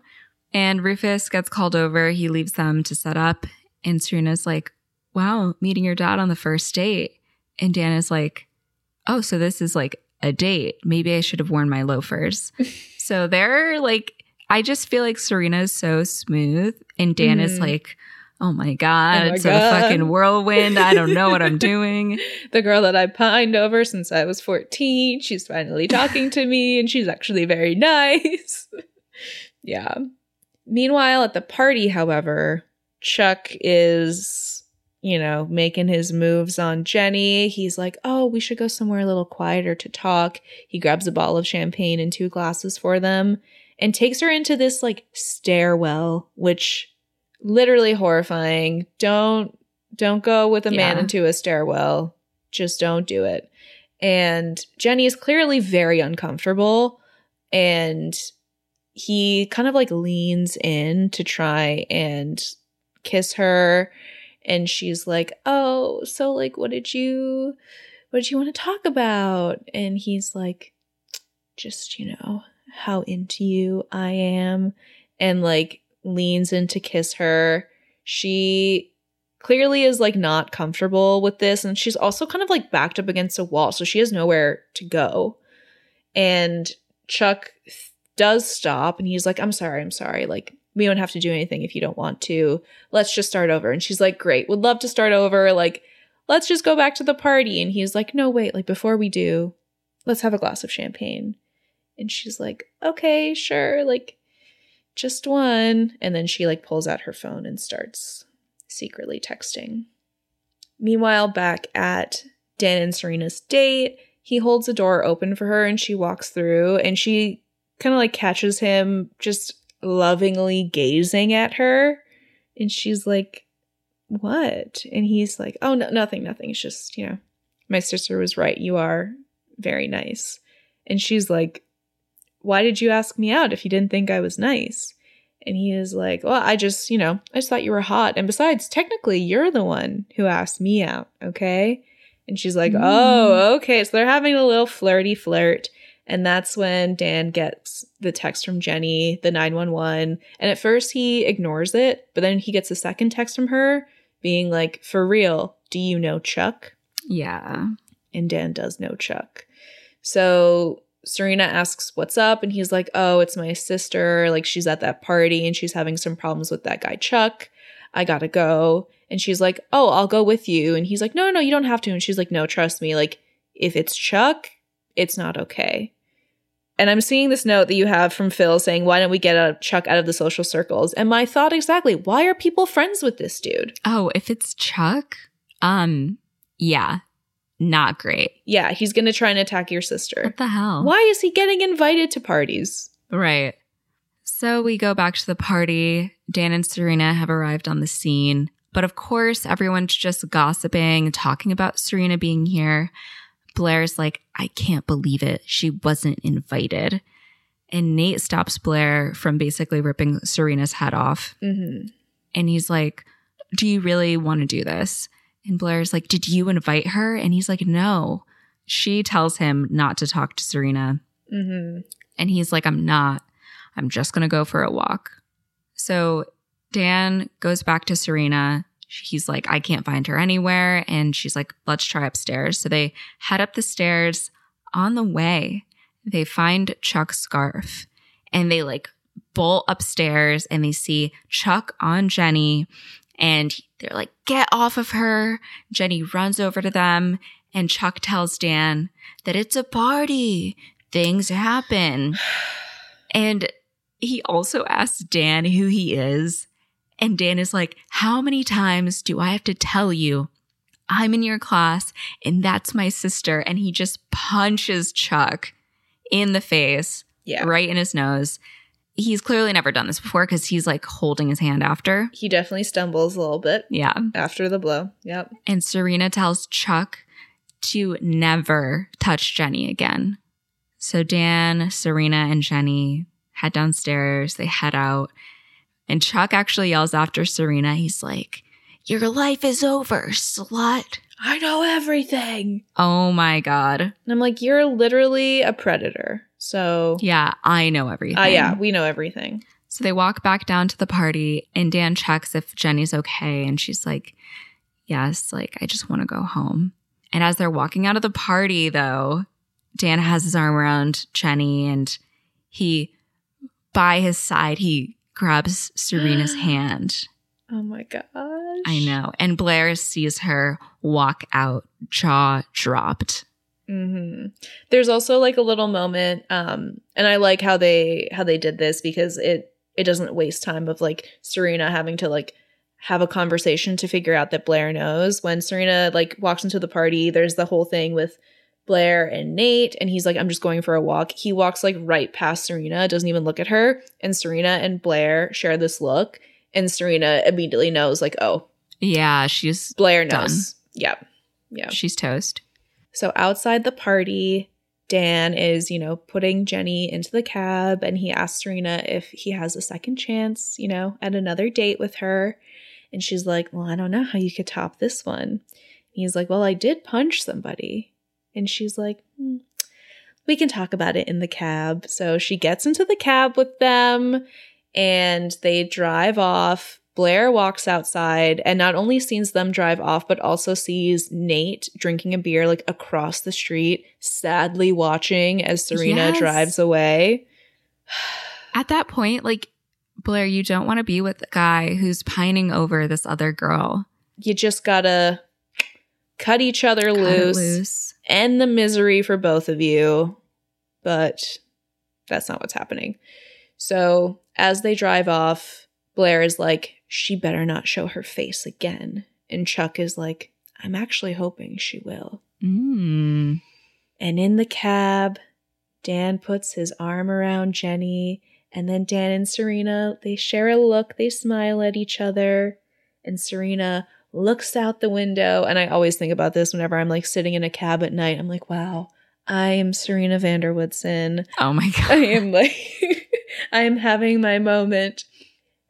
B: And Rufus gets called over. He leaves them to set up. And Serena's like, Wow, meeting your dad on the first date. And Dan is like, Oh, so this is like a date. Maybe I should have worn my loafers. so they're like, I just feel like Serena is so smooth. And Dan is
A: Mhm.
B: like, Oh my oh God,
A: Oh my
B: it's
A: God.
B: a fucking whirlwind. I don't know what I'm doing.
A: The girl that I pined over since I was 14. She's finally talking to me and she's actually very nice. yeah. Meanwhile, at the party, however, Chuck is, you know, making his moves on Jenny. He's like, oh, we should go somewhere a little quieter to talk. He grabs a bottle of champagne and two glasses for them and takes her into this like stairwell, which literally horrifying. Don't don't go with a man into a stairwell. Just don't do it. And Jenny is clearly very uncomfortable and he kind of like leans in to try and kiss her and she's like, "Oh, so like what did you what did you want to talk about?" And he's like, "Just, you know, how into you I am." And like leans in to kiss her. She clearly is like not comfortable with this and she's also kind of like backed up against a wall so she has nowhere to go. And Chuck does stop and he's like, I'm sorry, I'm sorry. Like, we don't have to do anything if you don't want to. Let's just start over. And she's like, Great, would love to start over. Like, let's just go back to the party. And he's like, No, wait, like, before we do, let's have a glass of champagne. And she's like, Okay, sure. Like, just one. And then she like pulls out her phone and starts secretly texting. Meanwhile, back at Dan and Serena's date, he holds the door open for her and she walks through and she kind of like catches him just lovingly gazing at her. And she's like, What? And he's like, Oh, no, nothing, nothing. It's just, you know, my sister was right. You are very nice. And she's like, Why did you ask me out if you didn't think I was nice? And he is like, Well, I just, you know, I just thought you were hot. And besides, technically, you're the one who asked me out, okay? And she's like,
B: Mm.
A: Oh, okay. So they're having a little flirty flirt. And that's when Dan gets the text from Jenny, the 911. And at first he ignores it, but then he gets a second text from her being like, For real, do you know Chuck?
B: Yeah.
A: and Dan does know Chuck. So Serena asks what's up, and he's like, Oh, it's my sister. Like, she's at that party and she's having some problems with that guy, Chuck. I gotta go. And she's like, Oh, I'll go with you. And he's like, No, no, you don't have to. And she's like, No, trust me. Like, if it's Chuck, it's not okay. And I'm seeing this note that you have from Phil saying, Why don't we get a Chuck out of the social circles? And my thought exactly, why are people friends with this dude?
B: Oh, if it's Chuck, um, yeah, not great.
A: Yeah, he's gonna try and attack your sister.
B: What the hell?
A: Why is he getting invited to parties?
B: Right. So we go back to the party. Dan and Serena have arrived on the scene. But of course, everyone's just gossiping, talking about Serena being here. Blair's like, I can't believe it. She wasn't invited. And Nate stops Blair from basically ripping Serena's head off.
A: Mm-hmm.
B: And he's like, do you really want to do this? And Blair's like, Did you invite her? And he's like, No. She tells him not to talk to Serena.
A: Mm-hmm.
B: And he's like, I'm not. I'm just going to go for a walk. So Dan goes back to Serena. He's like, I can't find her anywhere. And she's like, let's try upstairs. So they head up the stairs. On the way, they find Chuck's scarf and they like bolt upstairs and they see Chuck on Jenny. And they're like, get off of her. Jenny runs over to them. And Chuck tells Dan that it's a party. Things happen. And he also asks Dan who he is. And Dan is like, How many times do I have to tell you I'm in your class and that's my sister? And he just punches Chuck in the face,
A: Yeah.
B: right in his nose. He's clearly never done this before because he's like holding his hand after.
A: He definitely stumbles a little bit
B: Yeah.
A: after the blow. Yep.
B: And Serena tells Chuck to never touch Jenny again. So Dan, Serena, and Jenny head downstairs. They head out. And Chuck actually yells after Serena. He's like, Your life is over, slut.
A: I know everything.
B: Oh my God.
A: And I'm like, you're literally a predator. So,
B: Yeah, I know everything.
A: ah, yeah, we know everything.
B: So they walk back down to the party, and Dan checks if Jenny's okay. And she's like, Yes, like, I just want to go home. And as they're walking out of the party, though, Dan has his arm around Jenny and he, by his side, he grabs Serena's hand.
A: Oh my gosh.
B: I know. And Blair sees her walk out, jaw dropped.
A: Hmm There's also like a little moment, um, and I like how they how they did this because it it doesn't waste time of like Serena having to like have a conversation to figure out that Blair knows. When Serena like walks into the party, there's the whole thing with Blair and Nate, and he's like, I'm just going for a walk. He walks like right past Serena, doesn't even look at her, and Serena and Blair share this look, and Serena immediately knows, like, oh,
B: Yeah, she's
A: Blair knows. Yep. Yeah.
B: she's toast.
A: So outside the party, Dan is, you know, putting Jenny into the cab and he asks Serena if he has a second chance, you know, at another date with her. And she's like, Well, I don't know how you could top this one. And he's like, Well, I did punch somebody. And she's like, "Hmm, We can talk about it in the cab. So she gets into the cab with them and they drive off. Blair walks outside and not only sees them drive off, but also sees Nate drinking a beer like across the street, sadly watching as Serena
B: Yes.
A: drives away.
B: At that point, like, Blair, you don't want to be with the guy who's pining over this other girl.
A: You just gotta cut each other
B: Cut
A: loose,
B: loose.
A: end the misery for both of you. But that's not what's happening. So as they drive off, Blair is like, she better not show her face again. And Chuck is like, I'm actually hoping she will.
B: Mm.
A: And in the cab, Dan puts his arm around Jenny, and then Dan and Serena, they share a look, they smile at each other, and Serena looks out the window. And I always think about this whenever I'm like sitting in a cab at night. I'm like, wow, I am Serena van der Woodsen.
B: Oh my God.
A: I am like, I am having my moment.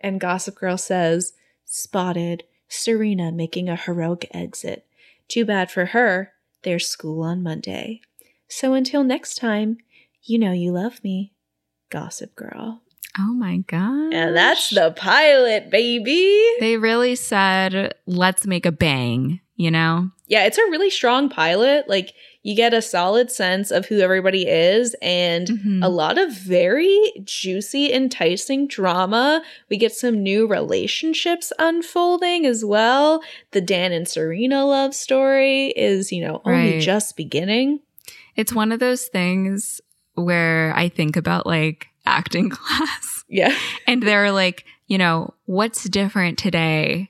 A: And Gossip Girl says, spotted Serena making a heroic exit. Too bad for her, there's school on Monday. So until next time, you know you love me, Gossip Girl.
B: Oh my God.
A: And that's the pilot, baby.
B: They really said, let's make a bang, you know?
A: Yeah, it's a really strong pilot. Like, you get a solid sense of who everybody is and
B: Mhm.
A: a lot of very juicy, enticing drama. We get some new relationships unfolding as well. The Dan and Serena love story is, you know, only
B: Right.
A: just beginning.
B: It's one of those things where I think about like acting class
A: Yeah.
B: and they're like, you know, what's different today?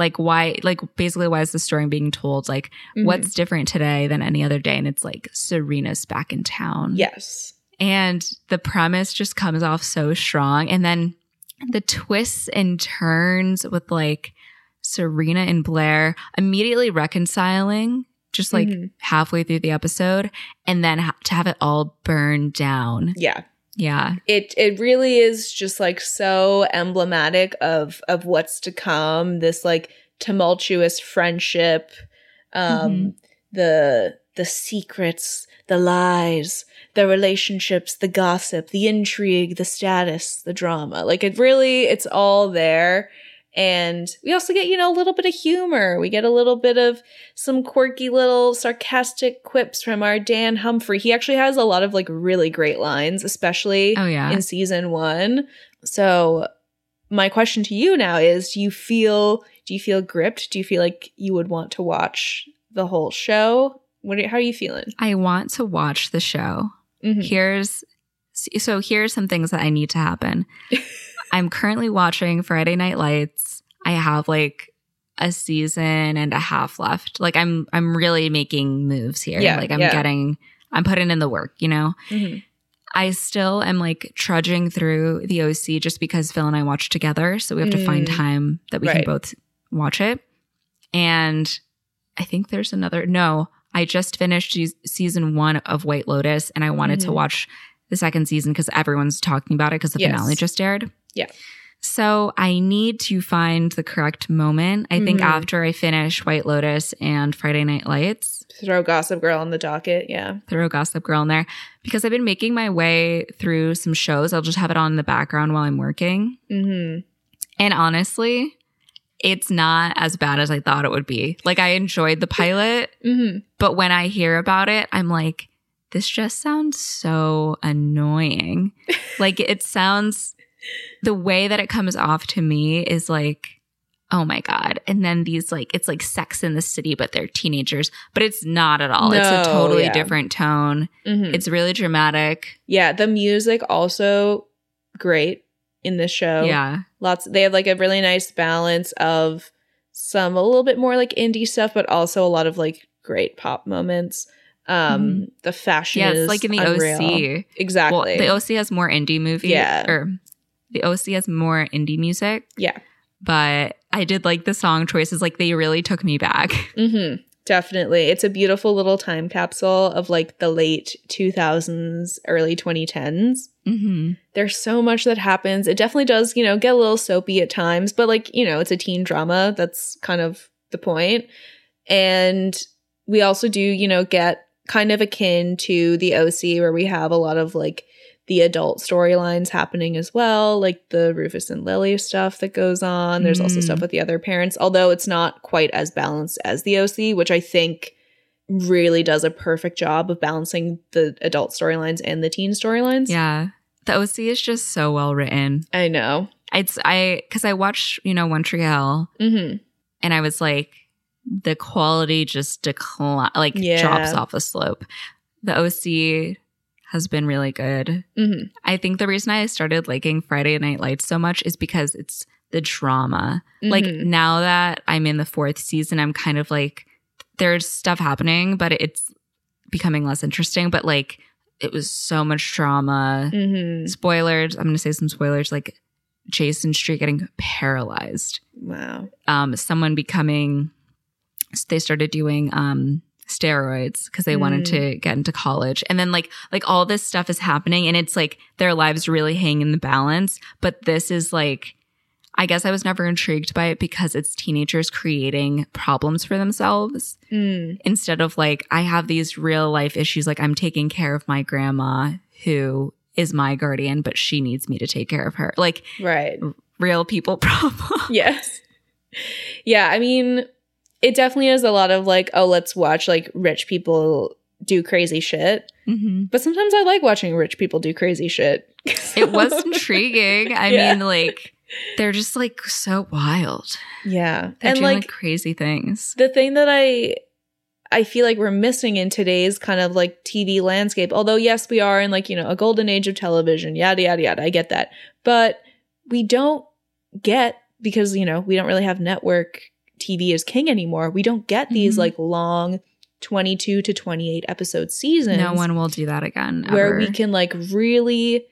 B: Like, why, like, basically, why is the story being told? Like,
A: Mhm.
B: what's different today than any other day? And it's like, Serena's back in town.
A: Yes.
B: And the premise just comes off so strong. And then the twists and turns with like Serena and Blair immediately reconciling, just like
A: Mhm.
B: halfway through the episode, and then ha- to have it all burn down.
A: Yeah.
B: Yeah.
A: it it really is just like so emblematic of of what's to come this like tumultuous friendship, um,
B: Mhm.
A: the the secrets, the lies, the relationships, the gossip, the intrigue, the status, the drama. Like it really, it's all there. And we also get, you know, a little bit of humor. We get a little bit of some quirky little sarcastic quips from our Dan Humphrey. He actually has a lot of like really great lines, especially
B: Oh yeah.
A: in season one. So my question to you now is do you feel do you feel gripped? Do you feel like you would want to watch the whole show? What are, how are you feeling?
B: I want to watch the show.
A: Mhm.
B: Here's so here's some things that I need to happen. I'm currently watching Friday Night Lights. I have like a season and a half left. Like I'm I'm really making moves here.
A: Yeah,
B: like I'm
A: yeah.
B: getting I'm putting in the work, you know.
A: Mhm.
B: I still am like trudging through the OC just because Phil and I watch together, so we have to find
A: Mm.
B: time that we
A: Right.
B: can both watch it. And I think there's another no, I just finished season 1 of White Lotus and I wanted to
A: Mhm.
B: watch the second season cuz everyone's talking about it cuz the
A: Yes.
B: finale just aired.
A: Yeah.
B: So I need to find the correct moment. I think
A: Mhm.
B: after I finish White Lotus and Friday Night Lights,
A: Throw Gossip Girl on the docket. Yeah.
B: throw Gossip Girl in there because I've been making my way through some shows. I'll just have it on in the background while I'm working.
A: hmm
B: And honestly, it's not as bad as I thought it would be. Like, I enjoyed the pilot,
A: hmm
B: but when I hear about it, I'm like, this just sounds so annoying. like, it sounds, the way that it comes off to me is like, oh my God. And then these, like, it's like sex in the city, but they're teenagers, but it's not at all. it's a totally
A: yeah.
B: different tone.
A: hmm
B: It's really dramatic.
A: yeah. The music also great in this show.
B: Yeah.
A: lots they have like a really nice balance of some a little bit more like indie stuff but also a lot of like great pop moments um the fashion
B: Mm-hmm. Yeah,
A: is
B: it's like in the
A: unreal.
B: OC.
A: exactly
B: Well, the OC has more indie movie.
A: Yeah.
B: Or the OC has more indie music.
A: Yeah.
B: But I did like the song choices. Like they really took me back.
A: hmm definitely it's a beautiful little time capsule of like the late 2000s early 2010s
B: hmm
A: there's so much that happens. It definitely does, you know, get a little soapy at times, but like, you know, it's a teen drama. That's kind of the point. And we also do, you know, get kind of akin to the OC where we have a lot of like the adult storylines happening as well, like the Rufus and Lily stuff that goes on. There's also
B: Mm.
A: stuff with the other parents, although it's not quite as balanced as the OC, which I think really does a perfect job of balancing the adult storylines and the teen storylines.
B: Yeah. The OC is just so well written.
A: I know.
B: It's I because I watched, you know, One Tree Hill
A: hmm
B: and I was like, the quality just decline like
A: Yeah.
B: drops off a slope. The OC has been really good.
A: hmm
B: I think the reason I started liking Friday Night Lights so much is because it's the drama. Like
A: Mhm.
B: now that I'm in the fourth season, I'm kind of like, there's stuff happening, but it's becoming less interesting. But like, it was so much drama.
A: hmm
B: Spoilers. I'm going to say some spoilers like Jason Street getting paralyzed,
A: Wow.
B: um, someone becoming, they started doing, um, steroids because they wanted
A: Mm.
B: to get into college and then like like all this stuff is happening and it's like their lives really hang in the balance but this is like i guess i was never intrigued by it because it's teenagers creating problems for themselves
A: Mm.
B: instead of like i have these real life issues like i'm taking care of my grandma who is my guardian but she needs me to take care of her like
A: Right.
B: real people problems
A: Yes. Yeah. I mean, it definitely is a lot of like, oh, let's watch like rich people do crazy shit.
B: hmm
A: But sometimes I like watching rich people do crazy shit.
B: it was intriguing i
A: Yeah.
B: mean like they're just like so wild
A: Yeah.
B: They're
A: and
B: doing
A: like,
B: like crazy things.
A: the thing that I I feel like we're missing in today's kind of like TV landscape. Although yes, we are in like, you know, a golden age of television, yada yada yada. I get that. But we don't get because, you know, we don't really have network TV is king anymore. We don't get these
B: Mhm.
A: like long 22 to 28 episode seasons
B: No one will do that again.
A: where we can like really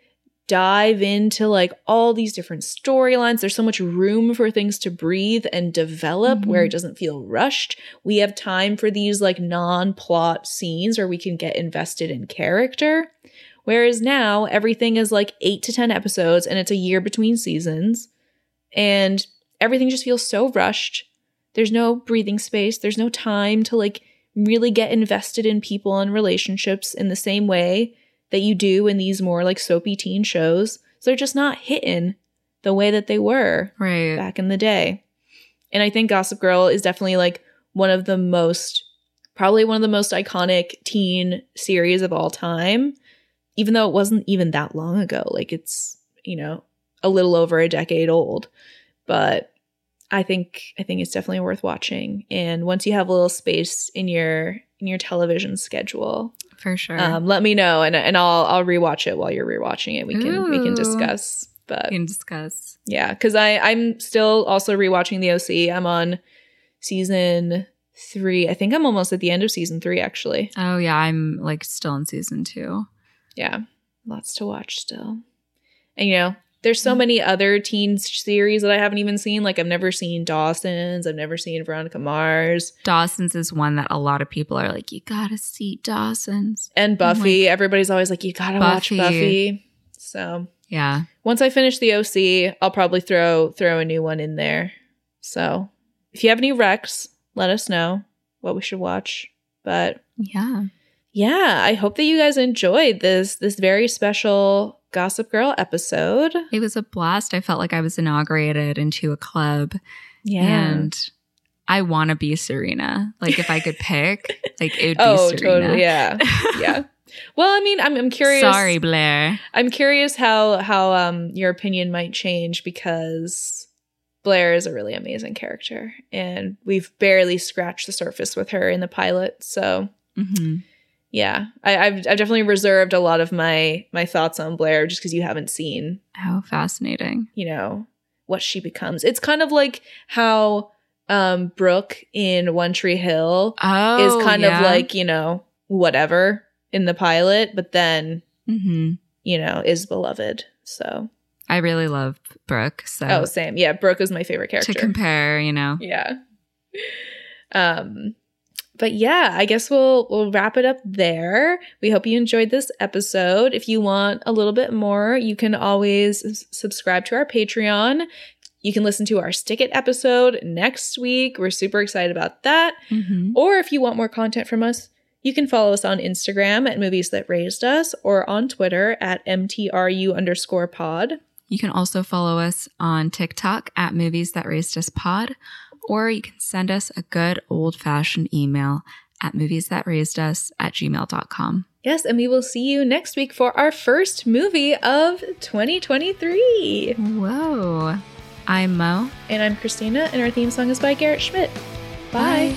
A: dive into like all these different storylines. There's so much room for things to breathe and develop where it
B: Mhm.
A: doesn't feel rushed. We have time for these like non plot scenes where we can get invested in character. Whereas now everything is like eight to 10 episodes and it's a year between seasons. And everything just feels so rushed. There's no breathing space, there's no time to like really get invested in people and relationships in the same way that you do in these more like soapy teen shows. So they're just not hitting the way that they were
B: Right.
A: back in the day. And I think Gossip Girl is definitely like one of the most, probably one of the most iconic teen series of all time, even though it wasn't even that long ago. Like it's, you know, a little over a decade old. But I think I think it's definitely worth watching. And once you have a little space in your in your television schedule,
B: For sure.
A: um, let me know and and I'll I'll rewatch it while you're rewatching it. We can we can discuss. But
B: we can discuss.
A: yeah, because I I'm still also rewatching the OC. I'm on season three. I think I'm almost at the end of season three. Actually,
B: Oh yeah, I'm like still in season two.
A: yeah, lots to watch still. And you know, there's so mm-hmm. many other teen series that I haven't even seen. Like I've never seen Dawson's. I've never seen Veronica Mars
B: Dawson's is one that a lot of people are like, you gotta see Dawson's.
A: and
B: Oh
A: Buffy. Everybody's always like, you gotta watch
B: Buffy.
A: Buffy. So
B: Yeah.
A: once I finish the OC, I'll probably throw throw a new one in there. So if you have any recs, let us know what we should watch. But
B: Yeah.
A: yeah, I hope that you guys enjoyed this this very special Gossip Girl episode.
B: It was a blast. I felt like I was inaugurated into a club
A: Yeah.
B: and I want to be Serena. Like if I could pick, like it would be
A: oh,
B: Serena.
A: totally. Yeah. yeah. Well, I mean, I'm I'm curious.
B: Sorry, Blair.
A: I'm curious how how um your opinion might change because Blair is a really amazing character and we've barely scratched the surface with her in the pilot. So
B: hmm
A: yeah, I, I've I've definitely reserved a lot of my my thoughts on Blair just because you haven't seen
B: How fascinating.
A: you know what she becomes. It's kind of like how um Brooke in One Tree Hill
B: Oh,
A: is kind
B: yeah.
A: of like you know whatever in the pilot, but then
B: hmm
A: you know is beloved. So
B: I really love Brooke. So
A: oh, same. Yeah, Brooke is my favorite character.
B: to compare, you know,
A: yeah. Um but yeah, I guess we'll we'll wrap it up there. We hope you enjoyed this episode. If you want a little bit more, you can always subscribe to our Patreon. You can listen to our Stick It episode next week. We're super excited about that.
B: Mhm.
A: Or if you want more content from us, you can follow us on Instagram at Movies That Raised Us or on Twitter at MTRU underscore pod.
B: You can also follow us on TikTok at Movies That Raised Us Pod, or you can send us a good old fashioned email at movies that raised us at gmail.com.
A: Yes, and we will see you next week for our first movie of 2023.
B: Whoa. I'm Mo.
A: And I'm Christina, and our theme song is by Garrett Schmidt. Bye.
B: Bye.